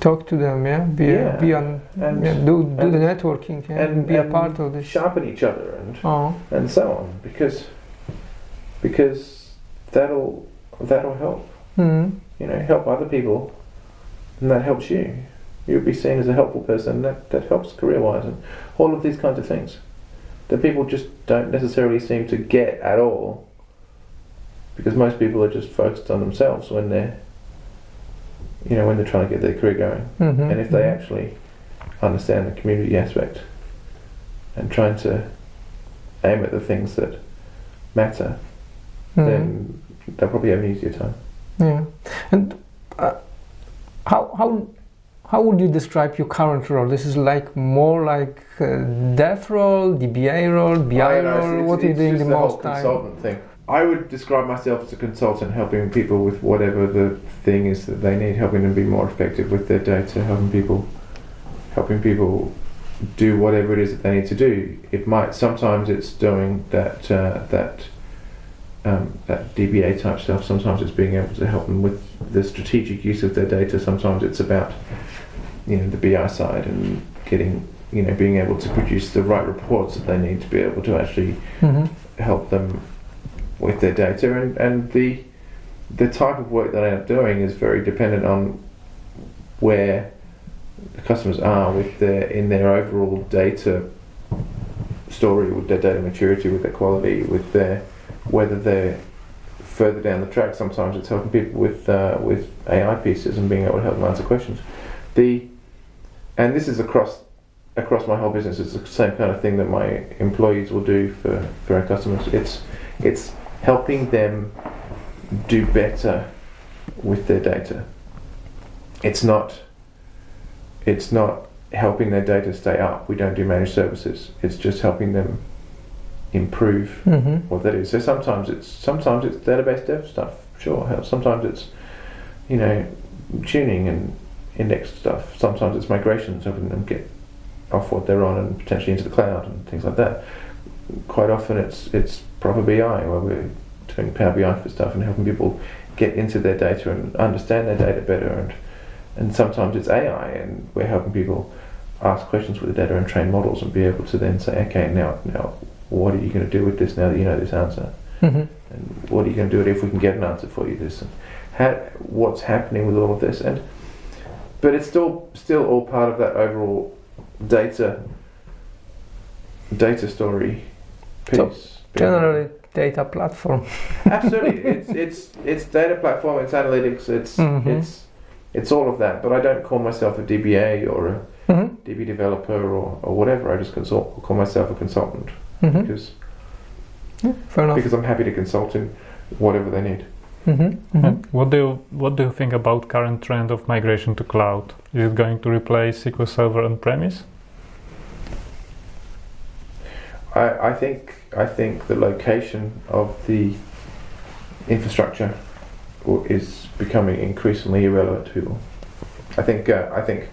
talk to them. Yeah, be Yeah. be on. And- yeah, do do and- the networking. Yeah, and- be a part of this. Sharpen each other and Oh. and so on, because because that'll that'll help. Mhm. You know, help other people, and that helps you. You'll be seen as a helpful person. That that helps career wise, and all of these kinds of things that people just don't necessarily seem to get at all. Because most people are just focused on themselves when they're, you know, when they're trying to get their career going. Mhm. And if they actually understand the community aspect and trying to aim at the things that matter, Mhm. then they'll probably have an easier time. Yeah, and uh, how how how would you describe your current role? This is like more like uh, dev role, DBA role, BI know, role. it's- what are you doing the the most time? consultant thing. I would describe myself as a consultant, helping people with whatever the thing is that they need, helping them be more effective with their data, helping people, helping people do whatever it is that they need to do. It might sometimes it's doing that uh, that um, that DBA type stuff. Sometimes it's being able to help them with the strategic use of their data. Sometimes it's about you know the BI side and getting you know being able to produce the right reports that they need to be able to actually Mhm. help them with their data and, and the the type of work that I am doing is very dependent on where the customers are with their in their overall data story, with their data maturity, with their quality, with their whether they're further down the track. Sometimes it's helping people with uh, with AI pieces and being able to help them answer questions. The and this is across across my whole business. It's the same kind of thing that my employees will do for, for our customers. It's it's helping them do better with their data. It's not it's not helping their data stay up. We don't do managed services. It's just helping them improve Mhm. what that is. So sometimes it's sometimes it's database dev stuff. Sure. Sometimes it's you know tuning and index stuff. Sometimes it's migrations, helping them get off what they're on and potentially into the cloud and things like that. Quite often it's it's proper BI where we're doing Power BI for stuff and helping people get into their data and understand their data better and and sometimes it's AI and we're helping people ask questions with the data and train models and be able to then say, okay, now now what are you going to do with this now that you know this answer? Mhm. and what are you going to do if we can get an answer for you this and how, what's happening with all of this and but it's still still all part of that overall data data story piece. So, Generally, data platform. Absolutely, it's it's it's data platform, it's analytics, it's Mhm. it's it's all of that. But I don't call myself a DBA or a hmm DB developer or, or whatever. I just consult, call myself a consultant hmm because Fair enough. because I'm happy to consult in whatever they need. hmm hmm And what do you what do you think about current trend of migration to cloud? Is it going to replace SQL Server on premise? I, I think I think the location of the infrastructure is becoming increasingly irrelevant to people. I think uh, I think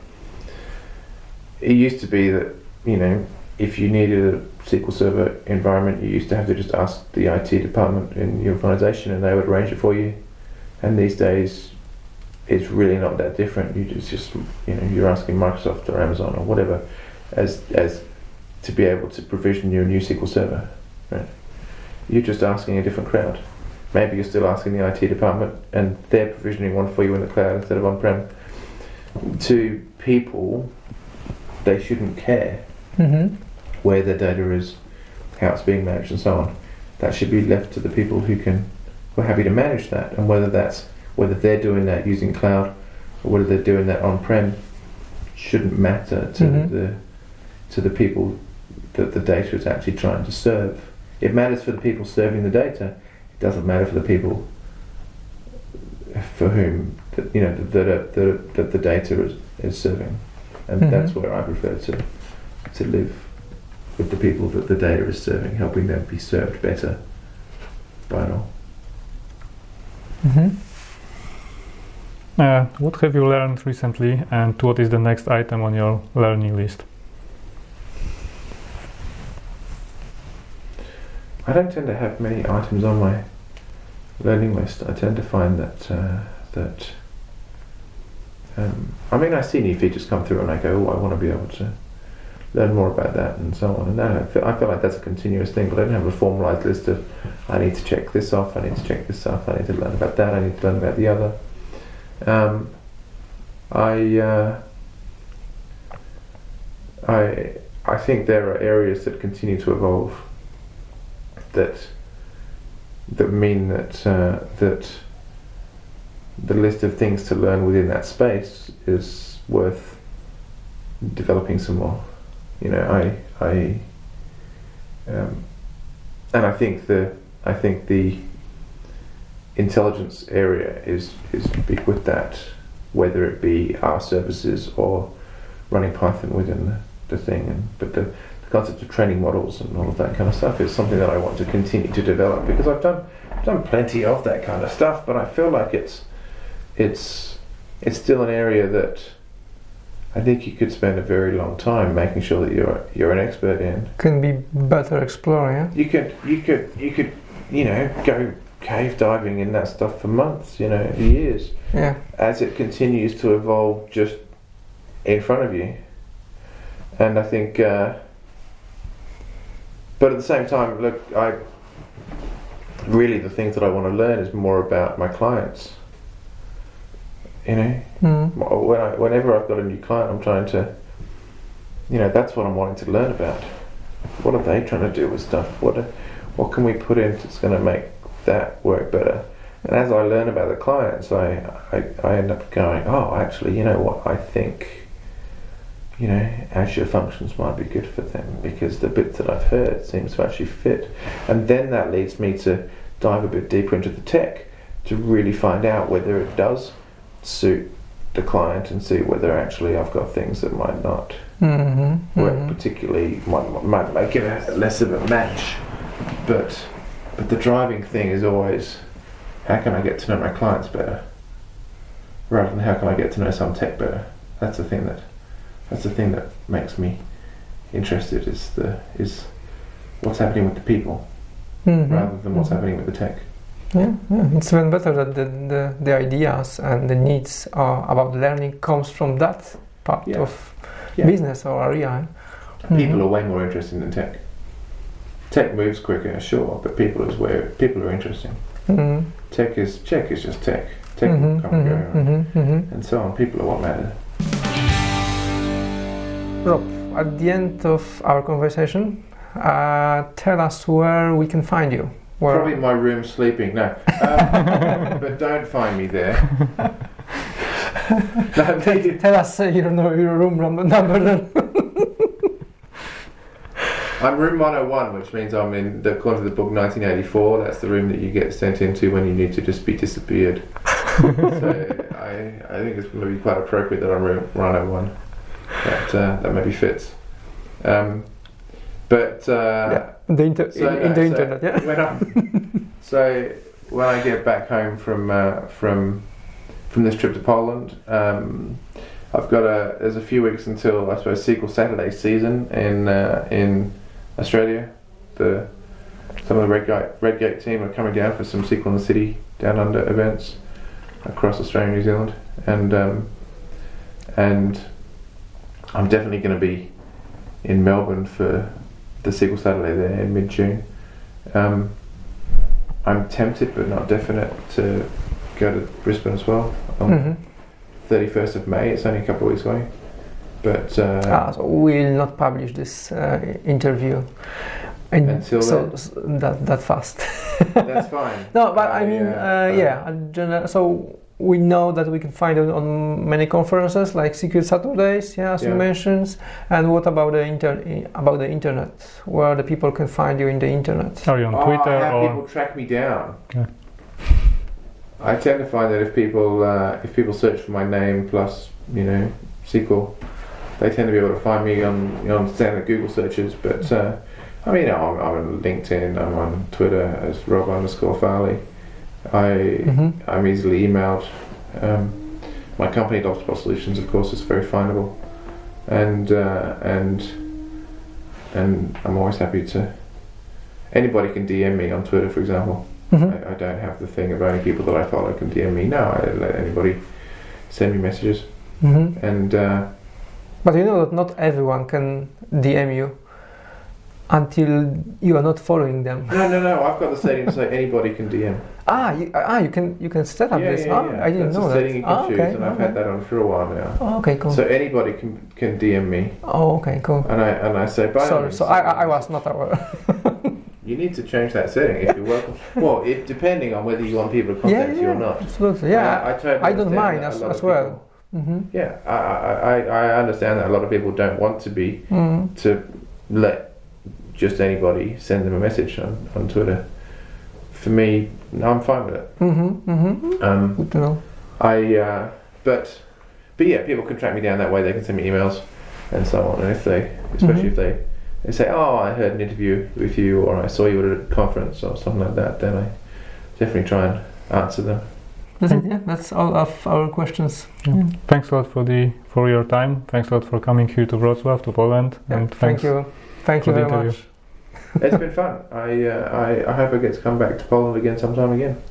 it used to be that you know if you needed a SQL Server environment, you used to have to just ask the IT department in your organisation, and they would arrange it for you. And these days, it's really not that different. You just just you know you're asking Microsoft or Amazon or whatever as as to be able to provision your new SQL Server. Right? You're just asking a different crowd. Maybe you're still asking the IT department, and they're provisioning one for you in the cloud instead of on-prem. To people, they shouldn't care hmm where their data is, how it's being managed, and so on. That should be left to the people who can, who are happy to manage that, and whether that's whether they're doing that using cloud or whether they're doing that on-prem shouldn't matter to Mhm. the to the people that the data is actually trying to serve. It matters for the people serving the data. It doesn't matter for the people for whom that you know that that, that, that the data is, is serving, and Mhm. that's where I prefer to to live with the people that the data is serving, helping them be served better by it all. hmm Uh, what have you learned recently, and what is the next item on your learning list? I don't tend to have many items on my learning list. I tend to find that uh, that um, I mean I see new features come through and I go, oh, I want to be able to learn more about that and so on. And that I feel, I feel like that's a continuous thing, but I don't have a formalized list of I need to check this off, I need to check this off, I need to learn about that, I need to learn about the other. Um, I uh, I I think there are areas that continue to evolve that that mean that uh, that the list of things to learn within that space is worth developing some more. You know, I I um, and I think the I think the intelligence area is is big with that, whether it be R services or running Python within the, the thing. And but the the concept of training models and all of that kind of stuff is something that I want to continue to develop because I've done done plenty of that kind of stuff, but I feel like it's it's it's still an area that I think you could spend a very long time making sure that you're you're an expert in. Can be better exploring. yeah? You could you could you could you know go cave diving in that stuff for months, you know, years Yeah. as it continues to evolve just in front of you. And I think, uh, but at the same time, look, I really the things that I want to learn is more about my clients. You know, Mm. when I, whenever I've got a new client, I'm trying to, you know, that's what I'm wanting to learn about. What are they trying to do with stuff? What are, what can we put in that's going to make that work better? And as I learn about the clients, I, I, I end up going, oh, actually, you know what? I think, you know, Azure functions might be good for them because the bit that I've heard seems to actually fit. And then that leads me to dive a bit deeper into the tech to really find out whether it does suit the client and see whether actually I've got things that might not Mm-hmm. work hmm particularly might, might make it a, less of a match but but the driving thing is always how can I get to know my clients better rather than how can I get to know some tech better that's the thing that that's the thing that makes me interested is the is what's happening with the people hmm rather than what's happening with the tech Yeah, yeah, it's even better that the, the, the ideas and the needs are about learning comes from that part Yeah. of Yeah. business or area. people Mhm. are way more interested in tech tech moves quicker sure but people is where people are interesting Mhm. Tech is tech is just tech. Tech Mhm, come and go, mhm, mhm, mhm. and so on. People are what matter. Rob, at the end of our conversation, uh, tell us where we can find you. Where Probably in my room sleeping. No, um, but don't find me there. no, Tell us uh, your, your room number. I'm room 101, which means I'm in the according to the book 1984. That's the room that you get sent into when you need to just be disappeared. so I, I think it's going to be quite appropriate that I'm room 101. That uh, that maybe fits. Um, but uh, Yeah, in the, inter- so, in, in no, the so internet. Yeah. when I, so when I get back home from uh, from from this trip to Poland, um, I've got a there's a few weeks until I suppose SQL Saturday season in uh, in Australia. The some of the Redgate Redgate team are coming down for some SQL in the City down under events across Australia and New Zealand, and um, and I'm definitely going to be in Melbourne for the SQL Saturday there in mid June. Um, I'm tempted but not definite to go to Brisbane as well on Mhm. 31st of May. It's only a couple of weeks away. But uh, Ah, so we'll not publish this uh, interview and Until so, then. s- that that fast. that's fine. no, but I mean, uh, uh, uh, yeah. general- So we know that we can find it on many conferences like SQL Saturdays, yeah, as you mentioned. And what about the inter- about the internet, where the people can find you in the internet? Are you on Oh, Twitter I have or people track me down. Yeah. I tend to find that if people uh, if people search for my name plus you know SQL, they tend to be able to find me on you know, on standard Google searches. But uh, I mean, I'm, I'm on LinkedIn. I'm on Twitter as Rob underscore Farley. I hmm I'm easily emailed. Um, my company, Optimal Solutions, of course, is very findable, and uh, and and I'm always happy to. Anybody can DM me on Twitter, for example. hmm I, I don't have the thing of only people that I follow can DM me. No, I let anybody send me messages, hmm and uh, But you know that not everyone can DM you until you are not following them. no, no, no. I've got the setting to say anybody can DM. Ah, you, ah, you can you can set up yeah, this. yeah, ah, yeah. I didn't That's know a that. setting you can ah, choose, okay, and I've okay. had that on for a while now. Oh, okay, cool. So anybody can can DM me, oh, okay, cool. and I and I say, by Sorry, so I, I I was not aware. You need to change that setting if you're welcome. well, if, depending on whether you want people to contact yeah, you or not. absolutely. Yeah, I, I, totally I don't mind as- as well. people- hmm Yeah, I, I, I, I understand that a lot of people don't want to be mm to let just anybody send them a message on, on Twitter. For me, no, I'm fine with it. hmm hmm Um, Good to know. I, uh, but, but yeah, people can track me down that way. They can send me emails and so on. And if they, especially Mhm. if they, they say, "Oh, I heard an interview with you," or "I saw you at a conference," or something like that, then I definitely try and answer them. That's it. Yeah, that's all of our questions. Yeah. Thanks a lot for the for your time. Thanks a lot for coming here to Wrocław, to Poland, Yeah, and thank you. Thank you very interview. much. It's been fun. I, uh, I, I hope I get to come back to Poland again sometime again.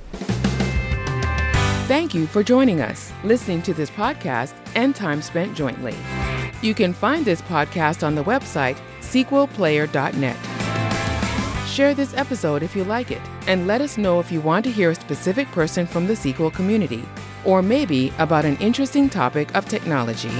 Thank you for joining us, listening to this podcast and time spent jointly. You can find this podcast on the website sqlplayer.net. Share this episode if you like it, and let us know if you want to hear a specific person from the SQL community, or maybe about an interesting topic of technology.